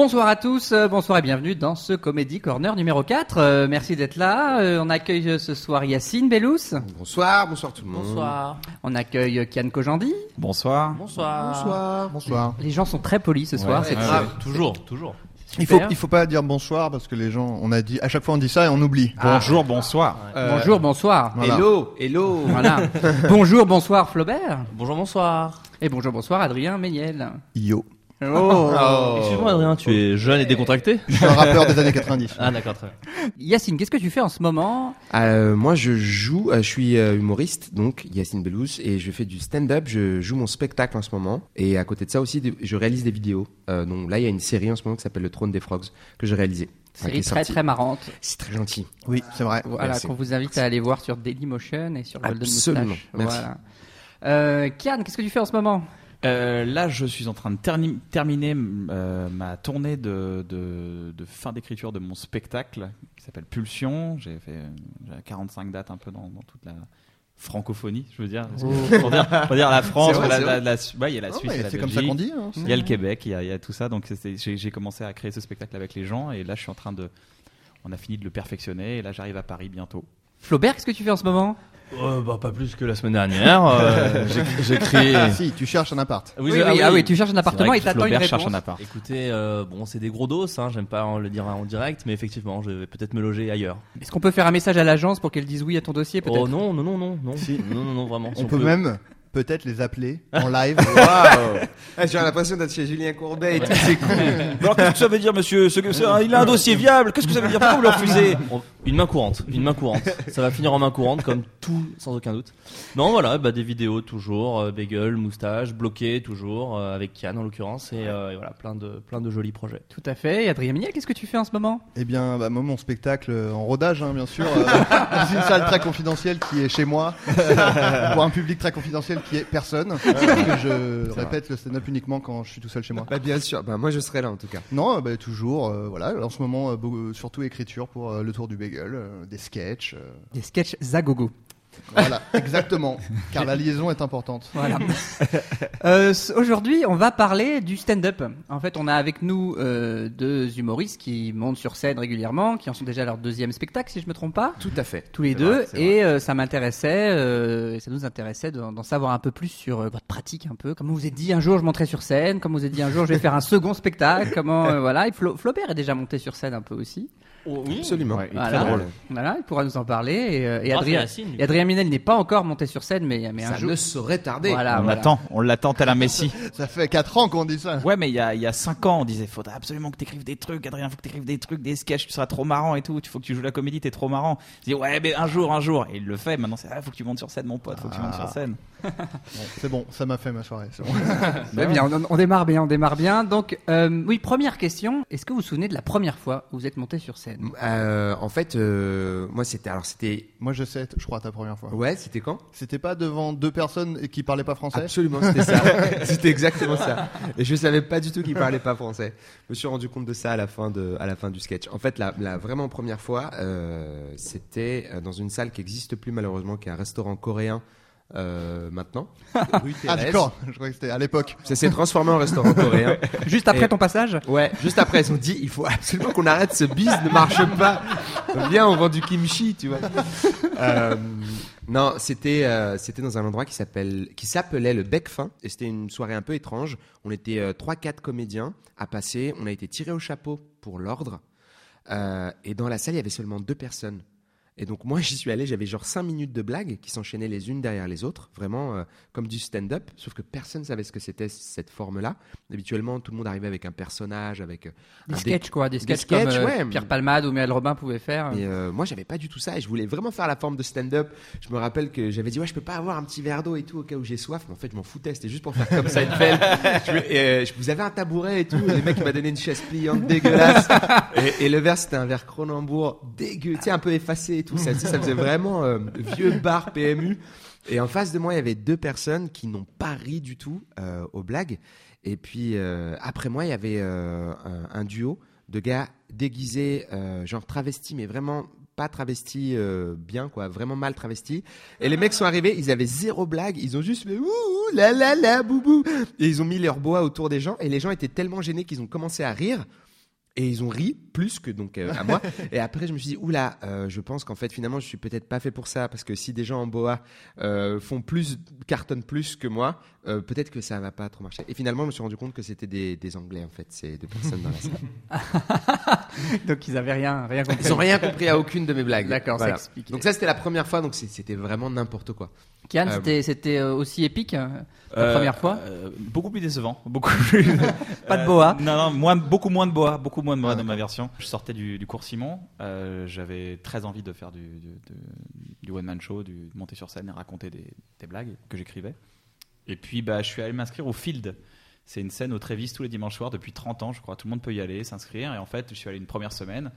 Bonsoir à tous, euh, bonsoir et bienvenue dans ce Comedy Corner numéro 4. Euh, merci d'être là. Euh, on accueille ce soir Yacine Bellous. Bonsoir, bonsoir tout le monde. Bonsoir. On accueille Kian Kojandi. Bonsoir. Bonsoir. Bonsoir. Bonsoir. Les gens sont très polis ce soir, c'est grave. ouais. Toujours, toujours. Il faut, il faut pas dire bonsoir parce que les gens, on a dit, à chaque fois on dit ça et on oublie. Bonjour, bonsoir. Euh, Bonjour, bonsoir. Voilà. Hello, hello. Voilà. bonjour, bonsoir Flaubert. Bonjour, bonsoir. Et bonjour, bonsoir Adrien Méniel. Yo. Oh. Excuse-moi, Adrien, tu es jeune et décontracté Je suis un rappeur des années 90. Ah, d'accord, très bien. Yacine, qu'est-ce que tu fais en ce moment? Euh, moi, je joue, euh, je suis euh, humoriste, donc Yacine Bellous, et je fais du stand-up. Je joue mon spectacle en ce moment, et à côté de ça aussi, je réalise des vidéos. Euh, donc là, il y a une série en ce moment qui s'appelle Le Trône des Frogs que j'ai réalisé. Enfin, Série très sortie. très marrante. C'est très gentil. Oui, c'est vrai. Voilà, qu'on vous invite à aller voir sur Dailymotion et sur Golden Absolument. Moustache. Merci. Voilà. Euh, Kian, qu'est-ce que tu fais en ce moment? Euh, là, je suis en train de terni- terminer euh, ma tournée de, de, de fin d'écriture de mon spectacle qui s'appelle Pulsion. J'ai fait euh, j'ai 45 dates un peu dans, dans toute la francophonie, je veux dire. Que- Pour dire, pour dire la France, ouais, il y a la Suisse, il y a la c'est comme ça Belgique, qu'on dit. hein. Il y a le Québec, il y a, il y a tout ça. Donc j'ai j'ai commencé à créer ce spectacle avec les gens et là, je suis en train de. On a fini de le perfectionner et là, j'arrive à Paris bientôt. Flaubert, qu'est-ce que tu fais en ce moment? Euh, bah, pas plus que la semaine dernière. Euh, j'ai- créé. Ah, si, tu cherches un appart. Oui, oui, ah oui, tu cherches un appartement et t'attends une réponse. cherche un appart. Écoutez, euh, bon, c'est des gros dos, hein, j'aime pas en le dire en direct, mais effectivement, je vais peut-être me loger ailleurs. Est-ce qu'on peut faire un message à l'agence pour qu'elle dise oui à ton dossier peut-être? Oh non, non, non, non, non, Si. non, non, non, vraiment. si On peut même peut-être les appeler en live. Waouh. Ah, J'ai l'impression d'être chez Julien Courbet et tout, c'est cool. Alors qu'est-ce que ça veut dire, monsieur? Ce que- c'est- Il a un dossier viable. Qu'est-ce que ça veut dire? Pourquoi vous le refusez Une main courante, une main courante. Ça va finir en main courante, comme tout, sans aucun doute. Non, voilà, bah, des vidéos toujours, euh, bagel, moustache, bloqué toujours, euh, avec Kian en l'occurrence, et, euh, et voilà, plein de, plein de jolis projets. Tout à fait. Et Adrien Méniel, qu'est-ce que tu fais en ce moment? Eh bien, bah, moi, mon spectacle euh, en rodage, hein, bien sûr, euh, dans une salle très confidentielle qui est chez moi, pour un public très confidentiel qui est personne. parce que je répète le stand-up uniquement quand je suis tout seul chez moi. Bah, bien sûr. Bah, moi, je serai là en tout cas. Non, bah, toujours. euh, voilà, en ce moment, euh, surtout écriture pour euh, le tour du bagel, euh, des sketchs. euh, Des sketchs Zagogo. voilà, exactement. Car la liaison est importante. Voilà. Euh, Aujourd'hui, on va parler du stand-up. En fait, on a avec nous euh, deux humoristes qui montent sur scène régulièrement, qui en sont déjà à leur deuxième spectacle, si je me trompe pas. Tout à fait. tous les deux vrai, et euh, ça m'intéressait euh, et ça nous intéressait d'en d'en savoir un peu plus sur euh, votre pratique un peu comment vous êtes dit un jour je monterai sur scène comment vous êtes dit un jour je vais faire un second spectacle comment euh, voilà et Flo- Flaubert est déjà monté sur scène un peu aussi oui, Absolument. Ouais, voilà. Très drôle. voilà il pourra nous en parler et, euh, et Ah, Adrien et Adrien Minel n'est pas encore monté sur scène mais mais un Ça jour ne saurait tarder. voilà, on voilà. l'attend, on l'attend tel un messie. Ça fait 4 ans qu'on dit ça. Ouais, mais il y a, il y a 5 ans, on disait faudrait absolument que t'écrives des trucs, Adrien, faut que t'écrives des trucs, des sketchs, tu seras trop marrant et tout, il faut que tu joues la comédie, t'es trop marrant. Il dit ouais, mais un jour, un jour. Et il le fait, maintenant c'est ah, faut que tu montes sur scène, mon pote, faut que tu montes sur scène. C'est bon, ça m'a fait ma soirée. bon. Bien, on, on démarre bien, on démarre bien. Donc, euh, oui, première question. Est-ce que vous vous souvenez de la première fois où vous êtes monté sur scène? Euh, en fait, euh, moi, c'était. Alors, c'était. Moi, je sais, je crois, ta première fois. Ouais, c'était quand? C'était pas devant deux personnes qui parlaient pas français? Absolument, c'était ça. c'était exactement ça. Et je savais pas du tout qu'il parlait pas français. Je me suis rendu compte de ça à la fin de, à la fin du sketch. En fait, la, la vraiment première fois, euh, c'était dans une salle qui existe plus malheureusement, qui est un restaurant coréen. Euh, maintenant, rue Ah, d'accord, je croyais que c'était à l'époque. Ça s'est transformé en restaurant coréen. Juste après Et- ton passage Ouais, juste après, ils ont dit il faut absolument qu'on arrête ce bis, ne marche pas. Viens, on vend du kimchi, tu vois. Euh, non, c'était euh, c'était dans un endroit qui s'appelle qui s'appelait le Bec Fin et c'était une soirée un peu étrange. On était euh, trois quatre comédiens à passer. On a été tirés au chapeau pour l'ordre Euh, et dans la salle il y avait seulement deux personnes. Et donc moi j'y suis allé, j'avais genre cinq minutes de blagues qui s'enchaînaient les unes derrière les autres, vraiment euh, comme du stand-up, sauf que personne savait ce que c'était cette forme-là. Habituellement tout le monde arrivait avec un personnage, avec euh, Des dé- sketchs, quoi, des sketchs, comme euh, ouais. Pierre Palmade ou Mel Robin pouvaient faire. Mais euh, moi, j'avais pas du tout ça et je voulais vraiment faire la forme de stand-up. Je me rappelle que j'avais dit, ouais, je peux pas avoir un petit verre d'eau et tout au cas où j'ai soif. Mais en fait, je m'en foutais. C'était juste pour faire comme ça une belle. je, je vous avais un tabouret et tout. Et le mec, il m'a donné une chaise pliante dégueulasse. Et, et le verre, c'était un verre Cronenbourg dégueu, tu sais, un peu effacé et Ça, faisait vraiment euh, vieux bar PMU. Et en face de moi, il y avait deux personnes qui n'ont pas ri du tout euh, aux blagues. Et puis euh, après moi, il y avait un, duo de gars déguisés, genre travestis, mais vraiment pas travestis bien, quoi, vraiment mal travestis. Et les mecs sont arrivés, ils avaient zéro blague, ils ont juste fait ouh, ouh, la la la, boubou. Et ils ont mis leur bois autour des gens, et les gens étaient tellement gênés qu'ils ont commencé à rire. Et ils ont ri plus que donc euh, à moi. Et après, je me suis dit, oula, euh, je pense qu'en fait, finalement, je suis peut-être pas fait pour ça parce que si des gens en boa euh, font plus, cartonnent plus que moi, euh, peut-être que ça va pas trop marcher. Et finalement, je me suis rendu compte que c'était des, des Anglais en fait, c'est deux personnes dans la salle. Donc ils avaient rien, rien compris. Ils ont rien compris à aucune de mes blagues. D'accord, ça explique. Donc ça, c'était la première fois, donc c'était vraiment n'importe quoi. Kian, Euh, c'était, aussi épique la Euh, première fois. euh, Beaucoup plus décevant. Beaucoup plus. Pas de boa. Euh, non, non, moins, beaucoup moins de boa. Beaucoup moins de boa dans ma version. Je sortais du, du cours Simon. euh, J'avais très envie de faire du, du, de- du one-man show, de monter sur scène et raconter des, des blagues que j'écrivais. Et puis, bah, je suis allé m'inscrire au Field. C'est une scène au Trévis tous les dimanches soirs depuis 30 ans, je crois. Tout le monde peut y aller, s'inscrire. Et en fait, je suis allé une première semaine.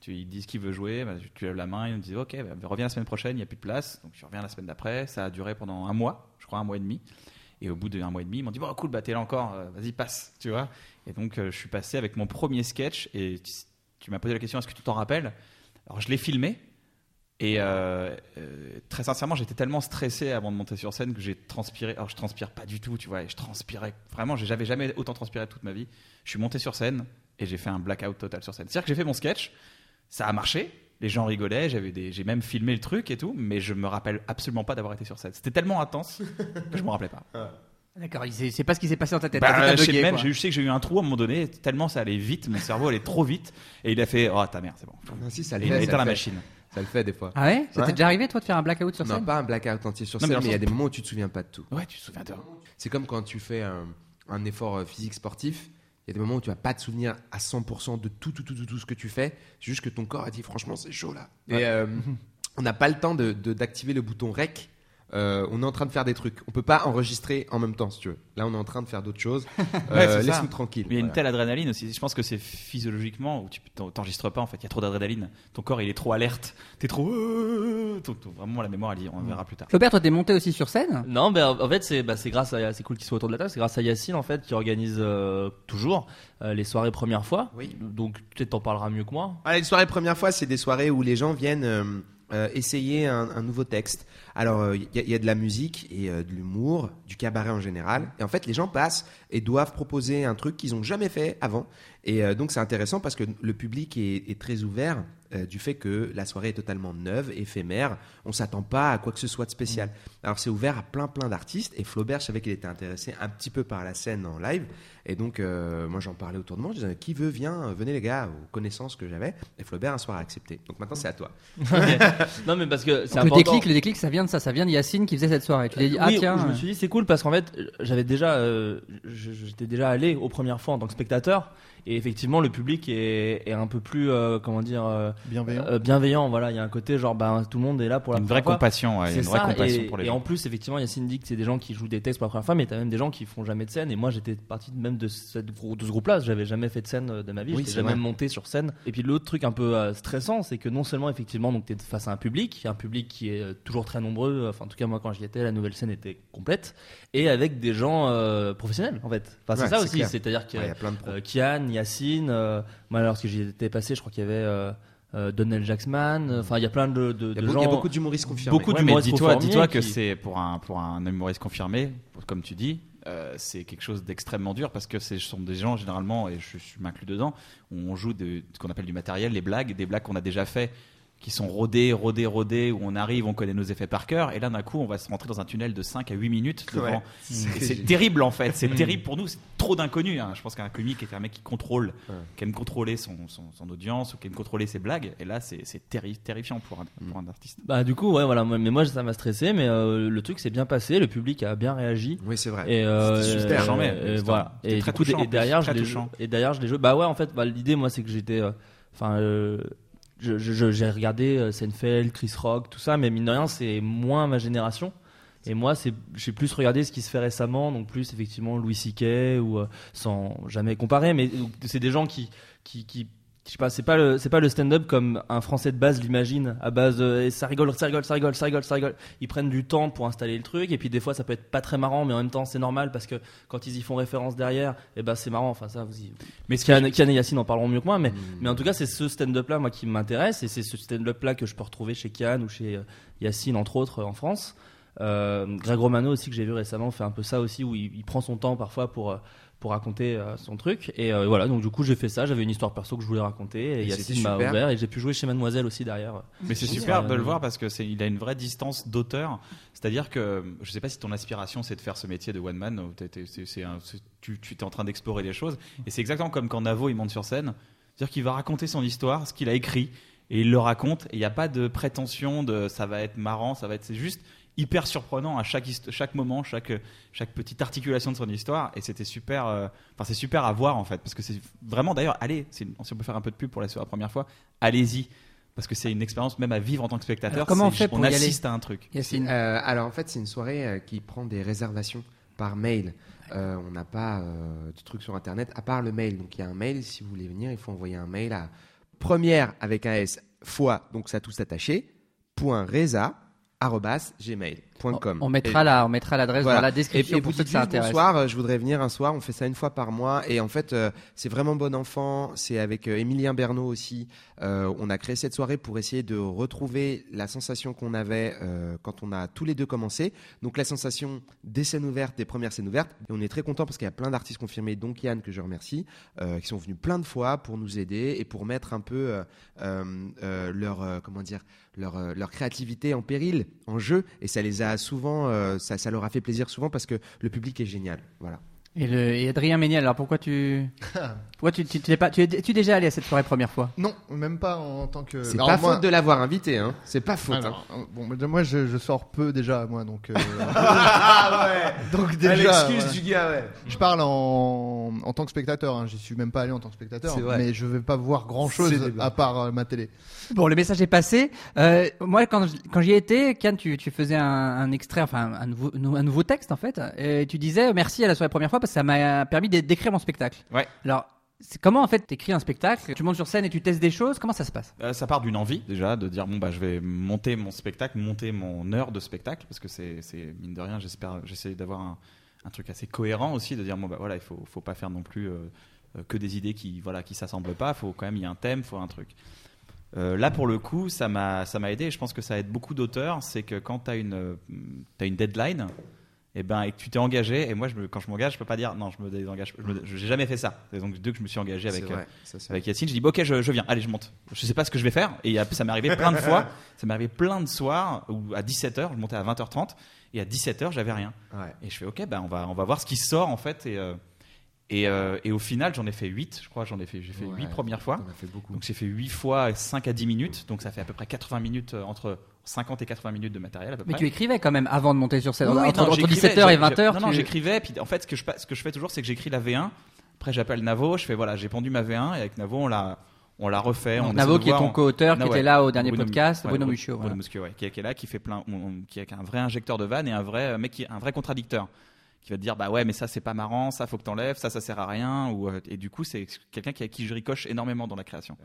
Tu, ils disent qui veut jouer, bah, tu lèves la main, ils me disent ok, bah, reviens la semaine prochaine, il n'y a plus de place. Donc je reviens la semaine d'après, ça a duré pendant un mois, je crois un mois et demi. Et au bout d'un mois et demi, ils m'ont dit bon cool, bah t'es là encore, euh, vas-y passe, tu vois. Et donc euh, je suis passé avec mon premier sketch et tu, m'as posé la question est-ce que tu t'en rappelles? Alors je l'ai filmé et euh, euh, très sincèrement j'étais tellement stressé avant de monter sur scène que j'ai transpiré. Alors je transpire pas du tout, tu vois, et je transpirais vraiment, j'avais jamais autant transpiré toute ma vie. Je suis monté sur scène et j'ai fait un blackout total sur scène. C'est-à-dire que j'ai fait mon sketch, ça a marché. Les gens rigolaient, j'avais des, j'ai même filmé le truc et tout, mais je me rappelle absolument pas d'avoir été sur scène. C'était tellement intense que je me rappelais pas. D'accord, il sait- c'est pas ce qui s'est passé dans ta tête. Bah, je, sais même, je sais que j'ai eu un trou à un moment donné, tellement ça allait vite, mon cerveau allait trop vite, et il a fait Oh ta mère, c'est bon. Non, si, ça le il a fait, éteint la fait. machine. Ça le fait des fois. Ah ouais? Ça Ouais. t'est déjà arrivé toi de faire un blackout sur Non, scène? pas un blackout entier sur Non, mais scène, mais il y a des moments où tu te souviens pas de tout. Ouais, tu te souviens de. C'est comme quand tu fais un, un effort euh, physique sportif. Il y a des moments où tu vas pas te souvenir à 100% de tout, tout, tout, tout, tout ce que tu fais. C'est juste que ton corps a dit franchement c'est chaud là. Et euh, on n'a pas le temps de de- d'activer le bouton rec. Euh, on est en train de faire des trucs. On peut pas enregistrer en même temps si tu veux. Là on est en train de faire d'autres choses. Euh, Ouais, c'est ça. Laisse-nous tranquille. Mais il y a une telle adrénaline aussi. Je pense que c'est physiologiquement où tu t'en- t'enregistres pas en fait. Il y a trop d'adrénaline. Ton corps il est trop alerte. T'es trop. euh, Vraiment la mémoire elle on verra plus tard. Flaubert, toi t'es monté aussi sur scène? Non, ben en fait c'est bah, c'est grâce à c'est cool qu'il soit autour de la table, c'est grâce à Yacine en fait qui organise euh, toujours euh, les soirées première fois. Oui. Donc peut-être t'en parleras mieux que moi. Ah, les soirées première fois, c'est des soirées où les gens viennent euh, euh, essayer un, un nouveau texte. Alors, il y, a- y a de la musique et euh, de l'humour, du cabaret en général. Et en fait, les gens passent et doivent proposer un truc qu'ils n'ont jamais fait avant. Et euh, donc, c'est intéressant parce que le public est, est très ouvert euh, du fait que la soirée est totalement neuve, éphémère. On s'attend pas à quoi que ce soit de spécial. Alors, c'est ouvert à plein, plein d'artistes. Et Flaubert, je savais qu'il était intéressé un petit peu par la scène en live. Et donc, euh, moi, j'en parlais autour de moi. Je disais, qui veut, viens, venez les gars, aux connaissances que j'avais. Et Flaubert, un soir, a accepté. Donc maintenant, c'est à toi. non mais parce que c'est le important. déclic, le déclic, ça vient de ça, ça vient de Yacine qui faisait cette soirée. Tu t'es dit ah oui, tiens. je me euh, suis dit c'est cool parce qu'en fait j'avais déjà euh, j'étais déjà allé aux premières fois en tant que spectateur et effectivement le public est, est un peu plus euh, comment dire euh, Bienveillant. euh, bienveillant voilà il y a un côté genre ben tout le monde est là pour la Une vraie première fois. compassion. ouais, y a une vraie ça, compassion et, pour les et gens. en plus, effectivement, Yacine dit que c'est des gens qui jouent des textes pour la première fois, mais t'as même des gens qui font jamais de scène. Et moi, j'étais partie même de, cette, de ce groupe-là. J'avais jamais fait de scène de ma vie. Oui, j'étais jamais vrai. monté sur scène. Et puis l'autre truc un peu euh, stressant, c'est que non seulement, effectivement, donc t'es face à un public, un public qui est toujours très nombreux. Enfin, en tout cas, moi, quand j'y étais, la nouvelle scène était complète. Et avec des gens euh, professionnels, en fait. Enfin, c'est Ouais, ça c'est aussi. clair. C'est-à-dire que Ouais, Il y a plein de euh, Kian, Yacine, euh, moi, lorsque j'y étais passé, je crois qu'il y avait euh, euh, Donnell Jacksman. Enfin, il y a plein de, de, Il y a, de gens. il y a beaucoup d'humoristes confirmés. Beaucoup Ouais, d'humoristes dis-toi, dis-toi que c'est pour un pour un humoriste confirmé, comme tu dis, euh, c'est quelque chose d'extrêmement dur parce que ce sont des gens généralement et je, je m'inclus dedans. On joue de ce qu'on appelle du matériel, les blagues, des blagues qu'on a déjà fait qui sont rodées, rodées, rodées, où on arrive, on connaît nos effets par cœur, et là d'un coup on va se rentrer dans un tunnel de 5 à 8 minutes devant. Ouais. Et C'est terrible en fait, c'est terrible pour nous, c'est trop d'inconnus. hein. Je pense qu'un comique est un mec qui contrôle, Ouais. qui aime contrôler son, son, son audience ou qui aime contrôler ses blagues, et là c'est c'est terri- terrifiant pour un, pour un artiste. Bah du coup ouais voilà mais moi ça m'a stressé mais euh, le truc s'est bien passé le public a bien réagi Oui, c'est vrai. et euh, C'était super, euh, et voilà c'était et très du coup touchant, et derrière je touchant. et derrière je l'ai joué bah ouais en fait bah, l'idée moi c'est que j'étais euh, enfin euh, je- je- j'ai regardé euh, Seinfeld Chris Rock tout ça mais mine de rien c'est moins ma génération et moi, j'ai plus regardé ce qui se fait récemment, donc plus effectivement Louis C.K. ou euh, sans jamais comparer, mais c'est des gens qui, qui, qui je sais pas, c'est pas le, c'est pas le stand-up comme un Français de base l'imagine, à base, euh, et ça rigole, ça rigole, ça rigole, ça rigole, ça rigole. Ils prennent du temps pour installer le truc, et puis des fois ça peut être pas très marrant, mais en même temps c'est normal parce que quand ils y font référence derrière, et ben c'est marrant. Enfin ça, vous y, Mais Kian, Kian et Yacine en parleront mieux que moi, mais, Mm. mais en tout cas c'est ce stand-up là moi qui m'intéresse, et c'est ce stand-up là que je peux retrouver chez Kian ou chez euh, Yacine entre autres en France. Euh, Greg Romano aussi que j'ai vu récemment fait un peu ça aussi où il, il prend son temps parfois pour euh, pour raconter euh, son truc et euh, voilà donc du coup j'ai fait ça j'avais une histoire perso que je voulais raconter et, Et Yacine m'a super. ouvert et j'ai pu jouer chez Mademoiselle aussi derrière Mais c'est super ça, de le euh, voir parce que c'est il a une vraie distance d'auteur. C'est-à-dire que je sais pas si ton aspiration c'est de faire ce métier de one man. un- tu, tu es en train d'explorer les choses et c'est exactement comme quand Navo il monte sur scène. C'est-à-dire qu'il va raconter son histoire, ce qu'il a écrit et il le raconte et il n'y a pas de prétention de ça va être marrant, ça va être c'est juste hyper surprenant à chaque chaque moment, chaque chaque petite articulation de son histoire et c'était super euh, enfin c'est super à voir en fait parce que c'est vraiment d'ailleurs allez si on peut faire un peu de pub pour la, la première fois allez-y parce que c'est une expérience même à vivre en tant que spectateur Alors, comment on fait pour y aller assiste à un truc. Euh, alors en fait, c'est une soirée euh, qui prend des réservations par mail. Euh, on n'a pas euh, de truc sur internet à part le mail. Donc il y a un mail. Si vous voulez venir, il faut envoyer un mail à première avec un s fois donc ça tout attaché point reza arobase On mettra la, on mettra l'adresse Voilà. dans la description et pour ceux que ça intéresse. bonsoir, euh, je voudrais venir un soir, on fait ça une fois par mois. Et en fait euh, c'est vraiment bon enfant, c'est avec euh, Emilien Bernot aussi, Euh, on a créé cette soirée pour essayer de retrouver la sensation qu'on avait quand on a tous les deux commencé, donc la sensation des scènes ouvertes, des premières scènes ouvertes. Et on est très content parce qu'il y a plein d'artistes confirmés, dont Yann que je remercie, qui sont venus plein de fois pour nous aider et pour mettre un peu leur, comment dire, leur, leur créativité en péril, en jeu, et ça les a souvent, euh, ça, ça leur a fait plaisir souvent parce que le public est génial. Voilà. Et, le, et Adrien Méniel, alors pourquoi tu, pourquoi tu, tu, tu, es pas, tu es, tu es déjà allé à cette soirée première fois? Non, même pas en tant que. C'est pas moi- faute de l'avoir invité, hein. C'est pas faute. Alors, hein. bon, mais moi je, je sors peu déjà, moi donc. euh, Ah ouais. donc déjà. voilà. du gars, ouais. Je parle en, en tant que spectateur, hein. j'y suis même pas allé en tant que spectateur, C'est vrai. mais je vais pas voir grand chose à part euh, ma télé. Bon, le message est passé. Euh, moi, quand, quand j'y étais, Kian, tu, tu faisais un, un extrait, enfin un nouveau, un nouveau texte en fait, et tu disais merci à la soirée première fois parce que ça m'a permis d'é- d'écrire mon spectacle. Ouais. Alors, comment en fait t'écris un spectacle Tu montes sur scène et tu testes des choses. Comment ça se passe? Euh, ça part d'une envie déjà de dire bon bah je vais monter mon spectacle, monter mon heure de spectacle parce que c'est mine de rien j'espère j'essaie d'avoir un, un truc assez cohérent aussi de dire bon bah voilà il faut faut pas faire non plus euh, que des idées qui voilà qui s'assemblent pas, faut quand même il y a un thème, faut un truc. Euh, là pour le coup ça m'a ça m'a aidé et je pense que ça aide beaucoup d'auteurs c'est que quand tu as une t'as une deadline et ben et que tu t'es engagé et moi je me- quand je m'engage je peux pas dire non je me désengage je j'ai jamais fait ça et donc dès que je me suis engagé avec euh, avec Yacine, je dis bon, ok, je, je viens, allez, je monte. Je sais pas ce que je vais faire. Et ça m'est arrivé plein de fois. Ça m'est arrivé plein de soirs où à 17h, je montais à 20h30 et à 17h, j'avais rien. Ouais. Et je fais ok, ben on va on va voir ce qui sort en fait. Et euh, et, euh, et au final, j'en ai fait 8 je crois. J'en ai fait j'ai fait Ouais, 8 premières fois. Fait. Donc j'ai fait 8 fois 5 à 10 minutes. Donc ça fait à peu près 80 minutes entre 50 et 80 minutes de matériel à peu Mais près. tu écrivais quand même avant de monter sur scène. Oui, oui, entre non, entre j'écrivais, 17h et j'ai- 20h. Non, j'écrivais. Puis en fait, ce que je, ce que je fais toujours, c'est que j'écris la V1. Après, j'appelle Navo. Je fais voilà, j'ai pondu ma V1 et avec Navo, on l'a, on l'a refait. Donc, on Navo qui est ton co-auteur, qui ouais. était là au dernier Bruno- podcast, ouais, Bruno Muccio. Bruno voilà. Muccio, ouais, qui, est- qui est là, qui fait plein, on- qui est un vrai injecteur de vannes et un vrai euh, mec qui un vrai contradicteur. Qui va te dire bah ouais mais ça c'est pas marrant, ça faut que t'enlèves, ça ça sert à rien ou euh, et du coup c'est quelqu'un qui, avec qui je ricoche énormément dans la création.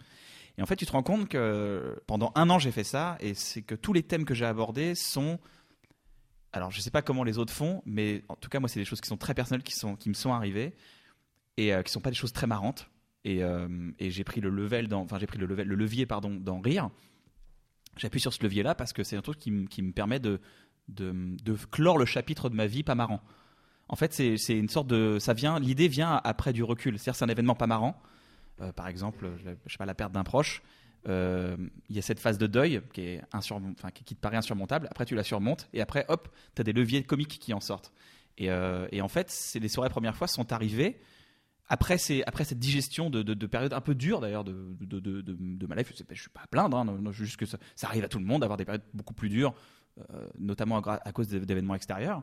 Et en fait tu te rends compte que pendant un an j'ai fait ça et c'est que tous les thèmes que j'ai abordés sont alors je sais pas comment les autres font mais en tout cas moi c'est des choses qui sont très personnelles qui me sont arrivées et euh, qui sont pas des choses très marrantes. Et, euh, et j'ai pris le level dans enfin j'ai pris le levier pardon dans rire. J'appuie sur ce levier là parce que c'est un truc qui, me- permet de, de clore le chapitre de ma vie pas marrant. En fait c'est c'est une sorte de ça vient l'idée vient après du recul. C'est-à-dire c'est un événement pas marrant Euh, par exemple je sais pas la perte d'un proche. Euh, il y a cette phase de deuil qui est te paraît insurmontable. Après tu la surmontes et après hop tu as des leviers comiques qui en sortent. Et, euh, en fait les soirées premières fois sont arrivées après, après cette digestion de, de, de période un peu dure d'ailleurs de, de, ma life, je ne suis pas à plaindre, hein, juste que ça, arrive à tout le monde d'avoir des périodes beaucoup plus dures, notamment à, à cause d'é- d'événements extérieurs.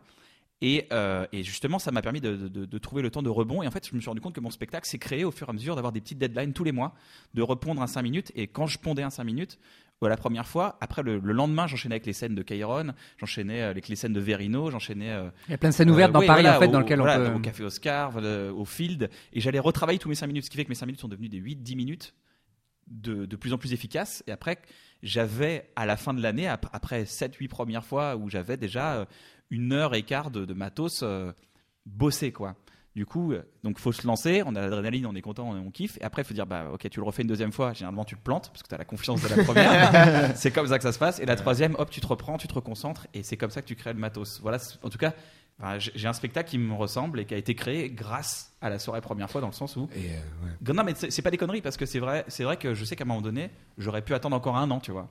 Et, euh, et justement, ça m'a permis de, de- de trouver le temps de rebond. Et en fait, je me suis rendu compte que mon spectacle s'est créé au fur et à mesure d'avoir des petites deadlines tous les mois, de repondre un 5 minutes. Et quand je pondais un 5 minutes, euh, la première fois, après le, le lendemain, j'enchaînais avec les scènes de Kairon, j'enchaînais avec les scènes de Verino, j'enchaînais euh, Il y a plein de scènes ouvertes euh, dans Paris voilà, en fait, au- dans lequel voilà, on peut. Au Café Oscar, euh, au Field. Et j'allais retravailler tous mes 5 minutes, ce qui fait que mes 5 minutes sont devenues des 8-10 minutes de, de plus en plus efficaces. Et après, j'avais à la fin de l'année, ap- après 7-8 premières fois, où j'avais déjà euh, une heure et quart de, de matos euh, bossé, quoi. Du coup, euh, donc faut se lancer, on a l'adrénaline, on est content, on, on kiffe. Et après, il faut dire, bah ok, tu le refais une deuxième fois. Généralement, tu te plantes parce que tu as la confiance de la première. c'est comme ça que ça se passe. Et la troisième, hop, tu te reprends, tu te reconcentres. Et c'est comme ça que tu crées le matos. Voilà, en tout cas, enfin, j'ai un spectacle qui me ressemble et qui a été créé grâce à la soirée première fois, dans le sens où. Et, euh, ouais. Non, mais c'est c'est pas des conneries parce que c'est vrai, c'est vrai que je sais qu'à un moment donné, j'aurais pu attendre encore un an, tu vois.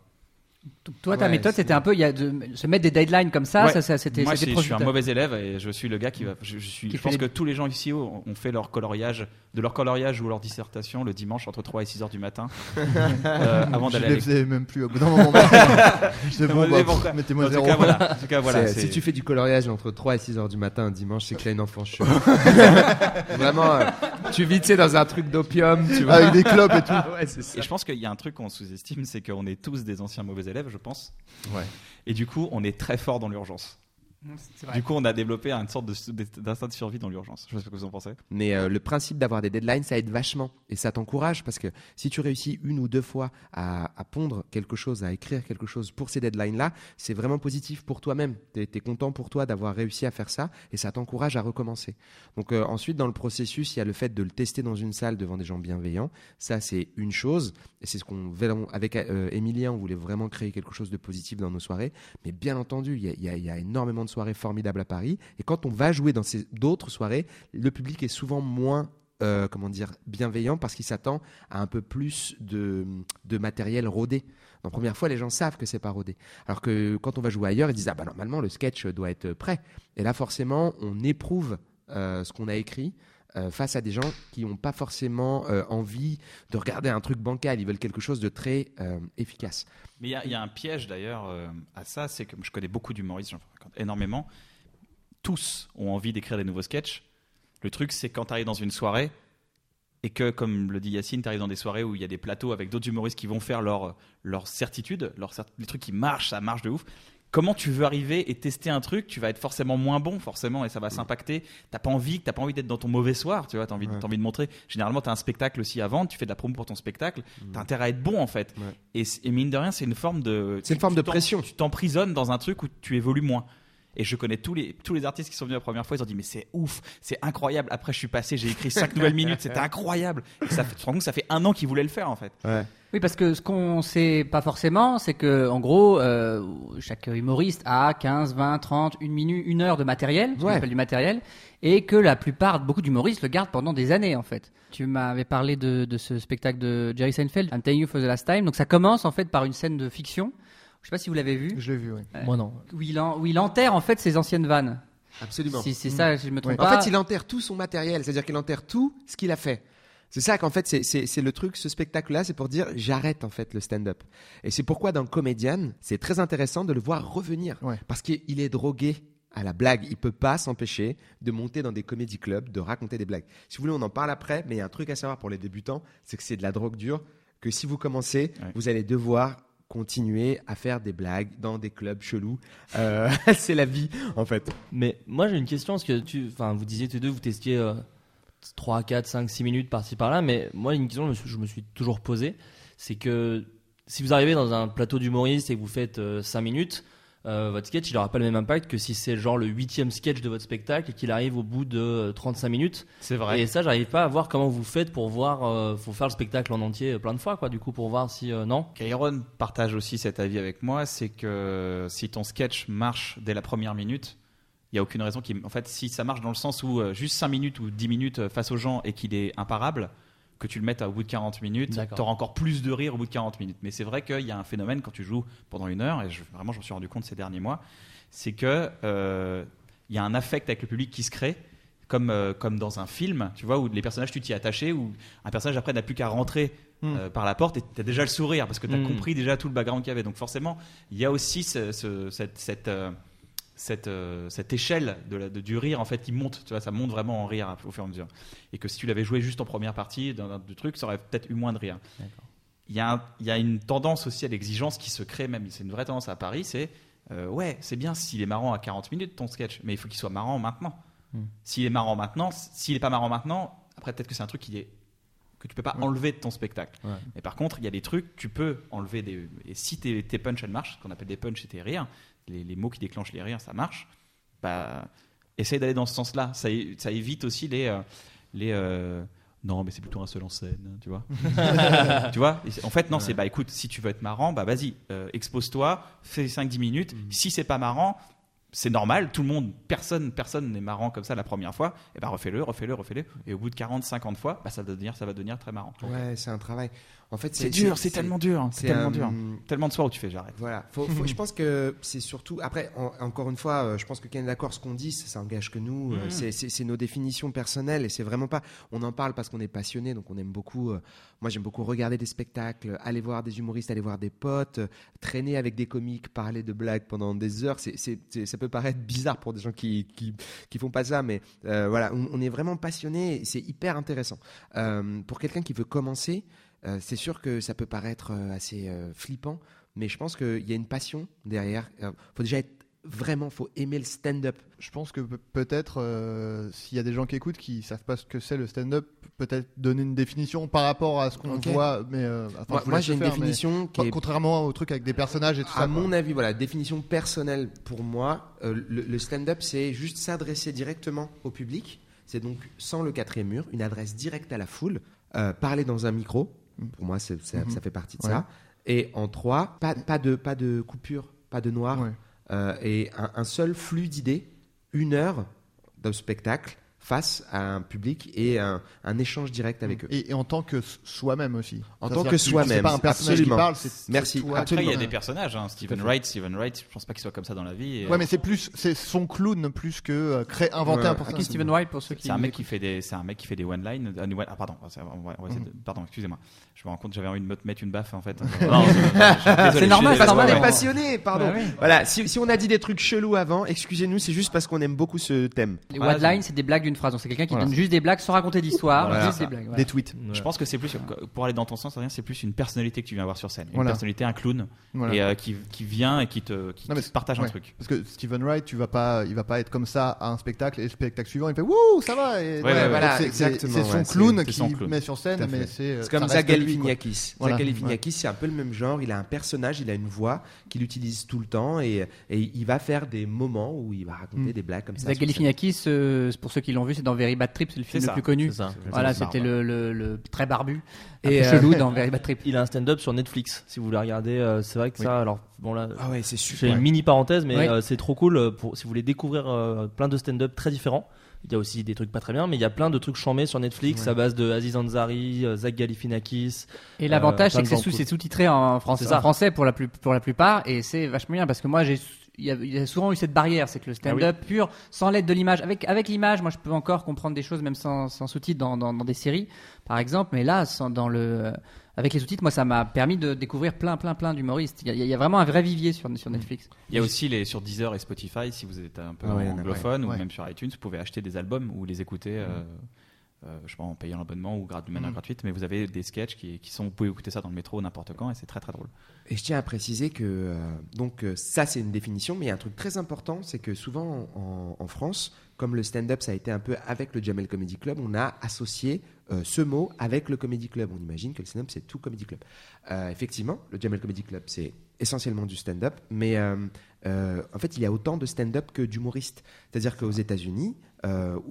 Toi, ta Ouais, méthode, c'était un peu, il y a de se mettre des deadlines comme ça, Ouais. ça, ça, c'était, Moi, je suis un mauvais élève et je suis le gars qui va. Je, je suis, Qui je pense les- que tous les gens ici ont, ont fait leur coloriage, de leur coloriage ou leur dissertation le dimanche entre 3 et 6 heures du matin, euh, avant Je d'aller à les faisais même plus au bout d'un moment. C'est bon, bah, bon, pff, mettez-moi zéro. cas, voilà. Cas, voilà, C'est- c'est- si tu fais du coloriage entre 3 et 6 heures du matin un dimanche, c'est que là une enfant cheveux. Vraiment, euh, tu vis tu sais, dans un truc d'opium, tu vois. Avec des clopes et tout. Ouais, c'est ça. Et je pense qu'il y a un truc qu'on sous-estime, c'est qu'on est tous des anciens mauvais élèves, je pense. Ouais. Et du coup, on est très fort dans l'urgence. Vrai. Du coup, on a développé une sorte d'instinct de survie dans l'urgence. Je sais pas ce que vous en pensez. Mais euh, le principe d'avoir des deadlines, ça aide vachement et ça t'encourage parce que si tu réussis une ou deux fois à, à pondre quelque chose, à écrire quelque chose pour ces deadlines-là, c'est vraiment positif pour toi-même. Tu es, content pour toi d'avoir réussi à faire ça et ça t'encourage à recommencer. Donc euh, ensuite, dans le processus, il y a le fait de le tester dans une salle devant des gens bienveillants. Ça, c'est une chose et c'est ce qu'on avec euh, Emilien, on voulait vraiment créer quelque chose de positif dans nos soirées. Mais bien entendu, il y a, il y a- il y a énormément de soirées formidables à Paris et quand on va jouer dans ces d'autres soirées, le public est souvent moins euh, comment dire bienveillant parce qu'il s'attend à un peu plus de, de matériel rodé. La première fois, les gens savent que c'est pas rodé. Alors que quand on va jouer ailleurs, ils disent ah bah normalement le sketch doit être prêt. Et là forcément, on éprouve euh, ce qu'on a écrit. Euh, face à des gens qui n'ont pas forcément euh, envie de regarder un truc bancal, ils veulent quelque chose de très euh, efficace. Mais il y a- un piège d'ailleurs à ça, c'est que je connais beaucoup d'humoristes, j'en énormément. Tous ont envie d'écrire des nouveaux sketchs. Le truc, c'est quand tu arrives dans une soirée et que, comme le dit Yacine, tu arrives dans des soirées où il y a des plateaux avec d'autres humoristes qui vont faire leur, leur certitude, leur, les trucs qui marchent, ça marche de ouf. Comment tu veux arriver et tester un truc Tu vas être forcément moins bon, forcément, et ça va s'impacter. T'as pas envie, t'as pas envie d'être dans ton mauvais soir, tu vois. T'as envie, de- Ouais. t'as envie de montrer. Généralement, t'as un spectacle aussi à vendre, tu fais de la promo pour ton spectacle. T'as intérêt à être bon, en fait. Ouais. Et, et mine de rien, c'est une forme de. C'est une forme de pression. Tu t'emprisonnes dans un truc où tu évolues moins. Et je connais tous les, tous les artistes qui sont venus la première fois, ils ont dit mais c'est ouf, c'est incroyable. Après je suis passé, j'ai écrit 5 nouvelles minutes, c'était incroyable. Et ça fait, tu te rends compte que ça fait un an qu'ils voulaient le faire en fait. Oui, parce que ce qu'on sait pas forcément, c'est que en gros, euh, chaque humoriste a 15, 20, 30, une minute, une heure de matériel, ce qu'on Ouais. appelle du matériel, et que la plupart, beaucoup d'humoristes le gardent pendant des années en fait. Tu m'avais parlé de, de ce spectacle de Jerry Seinfeld, I'm Telling You for the Last Time. Donc ça commence en fait par une scène de fiction. Je sais pas si vous l'avez vu, Je l'ai vu, oui. Moi non. où il, en- où il enterre en fait ses anciennes vannes. Absolument. Si c'est ça, si je me trompe Oui. pas. En fait, il enterre tout son matériel, c'est-à-dire qu'il enterre tout ce qu'il a fait. C'est ça qu'en fait, c'est- c'est c'est le truc, ce spectacle-là, c'est pour dire j'arrête en fait le stand-up. Et c'est pourquoi dans Comedian, c'est très intéressant de le voir revenir. Ouais. Parce qu'il est drogué à la blague. Il peut pas s'empêcher de monter dans des comédie clubs, de raconter des blagues. Si vous voulez, on en parle après, mais il y a un truc à savoir pour les débutants, c'est que c'est de la drogue dure, que si vous commencez, Ouais. vous allez devoir continuer à faire des blagues dans des clubs chelous. Euh, c'est la vie, en fait. Mais moi j'ai une question parce que tu, vous disiez tous deux vous testiez euh, 3, 4, 5, 6 minutes par-ci par-là, mais moi une question que je me suis, toujours posée, c'est que si vous arrivez dans un plateau d'humoriste et que vous faites 5 minutes, euh, votre sketch il aura pas le même impact que si c'est genre le huitième sketch de votre spectacle et qu'il arrive au bout de euh, 35 minutes. C'est Et ça j'arrive pas à voir comment vous faites pour voir, euh, faut faire le spectacle en entier euh, plein de fois quoi du coup pour voir si euh, non. Kairon partage aussi cet avis avec moi, c'est que si ton sketch marche dès la première minute, il n'y a aucune raison qu'il. En fait, si ça marche dans le sens où euh, juste 5 minutes ou 10 minutes euh, face aux gens et qu'il est imparable, que tu le mettes au bout de 40 minutes, tu auras encore plus de rire au bout de 40 minutes. Mais c'est vrai qu'il y a un phénomène quand tu joues pendant une heure, et je, vraiment j'en suis rendu compte ces derniers mois, c'est que euh, il y a un affect avec le public qui se crée. Comme, euh, comme dans un film, tu vois, où les personnages, tu t'y attaché, où un personnage après n'a plus qu'à rentrer euh, par la porte et tu as déjà le sourire parce que tu as Mm. compris déjà tout le background qu'il y avait. Donc forcément, il y a aussi ce- ce- cette, cette, euh, cette, euh, cette échelle de la- de- du rire en fait qui monte, tu vois, ça monte vraiment en rire au fur et à mesure. Et que si tu l'avais joué juste en première partie d'un d'un- du truc, ça aurait peut-être eu moins de rire. Il y, a un- il y a une tendance aussi à l'exigence qui se crée même, c'est une vraie tendance à Paris, c'est euh, ouais, c'est bien s'il est marrant à 40 minutes ton sketch, mais il faut qu'il soit marrant maintenant. Hmm. S'il est marrant maintenant, s'il est pas marrant maintenant, après peut-être que c'est un truc qui est que tu peux pas enlever de ton spectacle. Ouais. Mais par contre, il y a des trucs, tu peux enlever des. Et si tes, tes punch elles marchent, ce qu'on appelle des punch, c'est tes rires, les, les mots qui déclenchent les rires, ça marche. Bah, essaye d'aller dans ce sens-là. Ça, évite aussi les. euh, les euh, non, mais c'est plutôt un seul en scène, tu vois. tu vois En fait, non, c'est bah écoute, si tu veux être marrant, bah vas-y, euh, expose-toi, fais 5-10 minutes. Si c'est pas marrant, c'est normal, tout le monde, personne, personne n'est marrant comme ça la première fois, et bah refais-le, refais-le, refais-le. Et au bout de 40, 50 fois, bah ça va devenir, ça va devenir très marrant. Ouais, c'est un travail. En fait, C'est dur, c'est tellement dur, c'est tellement un- dur. Tellement de soirs où tu fais j'arrête. Voilà, faut, faut- je pense que c'est surtout. Après, en- encore une fois, euh, je pense que est d'accord, ce qu'on dit, ça, engage que nous. euh, Mhm. c'est- nos définitions personnelles et c'est vraiment pas. On en parle parce qu'on est passionné, donc on aime beaucoup. euh, moi, j'aime beaucoup regarder des spectacles, aller voir des humoristes, aller voir des potes, euh, traîner avec des comiques, parler de blagues pendant des heures. C'est- ça peut paraître bizarre pour des gens qui, qui, qui font pas ça, mais euh, voilà, on, on est vraiment passionné c'est hyper intéressant. Euh, pour quelqu'un qui veut commencer, euh, c'est sûr que ça peut paraître euh, assez euh, flippant, mais je pense qu'il y a une passion derrière. Il faut déjà être vraiment, faut aimer le stand-up. Je pense que pe- peut-être euh, s'il y a des gens qui écoutent qui savent pas ce que c'est le stand-up, peut-être donner une définition par rapport à ce qu'on voit. Mais euh, enfin, Moi, j'ai une faire, définition qui est contrairement au truc avec des personnages et tout ça. À quoi. mon avis, voilà, définition personnelle pour moi, euh, le, le stand-up, c'est juste s'adresser directement au public. C'est donc sans le quatrième mur, une adresse directe à la foule, euh, parler dans un micro. Pour moi, Mhm. ça fait partie de Ouais. ça. Et en trois, pas, pas de pas de coupure, pas de noir, Ouais. euh, et un, un seul flux d'idées, une heure de spectacle face à un public et un, un échange direct avec eux. Et, et en tant que soi-même aussi. En Ça, tant que soi-même, C'est pas un personnage absolument. qui parle. c'est- c'est Merci, toi Après, il y a des personnages, hein. Stephen. Wright, Stephen Wright, je pense pas qu'il soit comme ça dans la vie. et, Ouais, mais c'est plus, c'est son clown plus que euh, créer, inventer Ouais. un Qui personnage. Steven White pour ceux qui. C'est un mec qui fait des, c'est un mec qui fait des one line. euh, one- ah pardon, c'est- on va- on va essayer de- pardon, excusez-moi. Je me rends compte, que j'avais envie de me mettre une baffe en fait. Suis normal, qu'on normal, est passionné, pardon. Bah. Voilà, si, si on a dit des trucs chelous avant, excusez-nous, c'est juste parce qu'on aime beaucoup ce thème. Les one lines, c'est des blagues d'une phrase. Donc c'est quelqu'un qui Voilà. donne juste des blagues sans raconter d'histoire, Voilà. juste des blagues. voilà. Des tweets. Je pense que c'est plus, pour aller dans ton sens, c'est plus une personnalité que tu viens voir sur scène. Une Voilà. personnalité, un clown, Voilà. et euh, qui, qui vient et qui te, qui Non, mais te partage un truc. Parce que Steven Wright, tu vas pas, il va pas être comme ça à un spectacle et le spectacle suivant, il fait wouh, ça va. Et, Ouais, ouais, voilà, c'est- son clown qui c'est son clown. met sur scène, mais c'est. Comme Zach. Galifianakis. Zach Galifianakis, c'est un peu le même genre. Il a un personnage, il a une voix qu'il utilise tout le temps et, et il va faire des moments où il va raconter Mm. des blagues comme ça. Zach. Galifianakis, euh, pour ceux qui l'ont vu, c'est dans Very Bad Trip, c'est le film le plus connu. Voilà, c'était le, le, le très barbu Et, et euh, chelou dans Very Bad Trip. Il a un stand-up sur Netflix, si vous voulez regarder. euh, c'est vrai que ça, alors bon là, Ah ouais, c'est je fais super. une mini parenthèse, mais Oui. euh, c'est trop cool pour si vous voulez découvrir euh, plein de stand-up très différents. Il y a aussi des trucs pas très bien, mais il y a plein de trucs chambés sur Netflix Ouais. à base de Aziz Ansari, Zach Galifianakis. Et l'avantage, c'est que c'est sous-titré en, français, en français pour la, plus, pour la plupart, et c'est vachement bien parce que moi, j'ai il y, a, il y a souvent eu cette barrière, c'est que le stand-up pur, sans l'aide de l'image, avec, avec l'image, moi je peux encore comprendre des choses même sans, sans sous-titres dans, dans, dans des séries, par exemple, mais là, sans, dans le, avec les sous-titres, moi ça m'a permis de découvrir plein, plein, plein d'humoristes. Il y, a, il y a vraiment un vrai vivier sur, sur Netflix. Il y a aussi les sur Deezer et Spotify, si vous êtes un peu Ah ouais, anglophone ouais. ou même sur iTunes, vous pouvez acheter des albums ou les écouter. euh, euh, je sais pas, en payant l'abonnement ou de manière Mhm. gratuite, mais vous avez des sketchs qui, qui sont, vous pouvez écouter ça dans le métro n'importe quand et c'est très très drôle. Et je tiens à préciser que euh, donc euh, ça c'est une définition, mais il y a un truc très important, c'est que souvent en, en France, comme le stand-up ça a été un peu avec le Jamel Comedy Club, on a associé euh, ce mot avec le Comedy Club. On imagine que le stand-up c'est tout Comedy Club. Euh, effectivement, le Jamel Comedy Club c'est essentiellement du stand-up, mais euh, en fait il y a autant de stand-up que d'humoristes. C'est-à-dire qu'aux États-Unis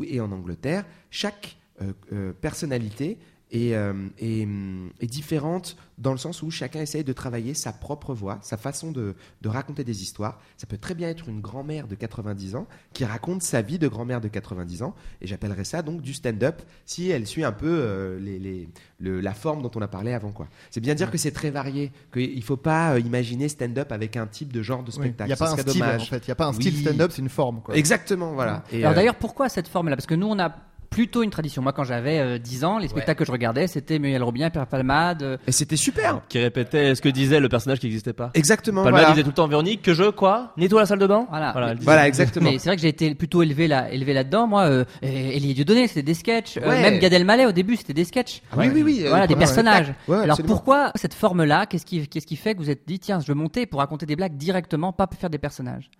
et en Angleterre, chaque personnalité est, euh, est, hum, est différente dans le sens où chacun essaye de travailler sa propre voix, sa façon de, de raconter des histoires. Ça peut très bien être une grand-mère de 90 ans qui raconte sa vie de grand-mère de 90 ans, et j'appellerais ça donc du stand-up si elle suit un peu euh, les, les- le- la forme dont on a parlé avant. quoi. C'est bien dire que c'est très varié, qu'il ne faut pas euh, imaginer stand-up avec un type de genre de. Il spectacle. n'y a Ça pas un serait style dommage. en fait. Il n'y a pas un Oui. style stand-up, c'est une forme. Quoi. Exactement, voilà. Et, Alors euh, d'ailleurs, pourquoi cette forme-là? Parce que nous, on a plutôt une tradition. Moi, quand j'avais euh, 10 ans, les spectacles que je regardais, c'était Muriel Robien, Pierre Palmade. euh, et c'était super. Qui répétait ce que disait le personnage qui n'existait pas. Exactement. Palma voilà. disait tout le temps Véronique que je quoi? Nettoie la salle de bain? Voilà. elle disait. Voilà, exactement. Mais c'est vrai que j'ai été plutôt élevé là, élevé là-dedans. Moi, euh, euh, Elie Dieudonné, c'était des sketchs. Euh, Ouais. même Gad Elmaleh au début, c'était des sketchs. Ah oui, oui, oui. euh, Voilà, des premier personnages. spectacle. Ouais, Alors absolument. pourquoi cette forme-là? Qu'est-ce qui, qu'est-ce qui fait que vous êtes dit, tiens, je veux monter pour raconter des blagues directement, pas faire des personnages?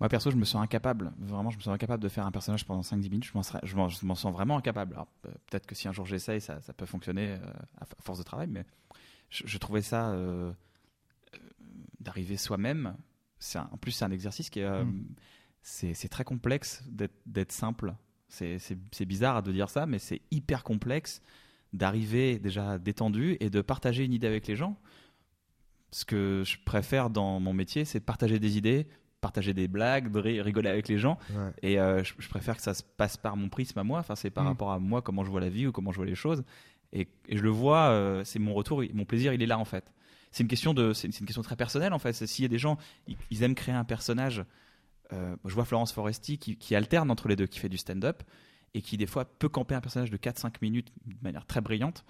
Moi perso, je me sens incapable. Vraiment, je me sens incapable de faire un personnage pendant 5-10 minutes. Je m'en serais- je m'en je m'en sens vraiment incapable. Alors, euh, peut-être que si un jour j'essaye, ça, ça peut fonctionner euh, à force de travail, mais je, je trouvais ça euh, euh, d'arriver soi-même. C'est un- en plus, c'est un exercice qui est. euh, c'est c'est très complexe d'être d'être simple. C'est c'est- c'est bizarre de dire ça, mais c'est hyper complexe d'arriver déjà détendu et de partager une idée avec les gens. Ce que je préfère dans mon métier, c'est partager des idées, partager des blagues, de ri- rigoler avec les gens. Ouais. Et euh, je, je préfère que ça se passe par mon prisme à moi. Enfin, c'est par Mm. rapport à moi, comment je vois la vie ou comment je vois les choses. Et, et je le vois, euh, c'est mon retour, mon plaisir, il est là en fait. C'est une question de, c'est une, question très personnelle en fait. S'il y a des gens, ils, ils aiment créer un personnage. euh, je vois Florence Foresti qui, qui alterne entre les deux, qui fait du stand-up et qui des fois peut camper un personnage de 4-5 minutes de manière très brillante.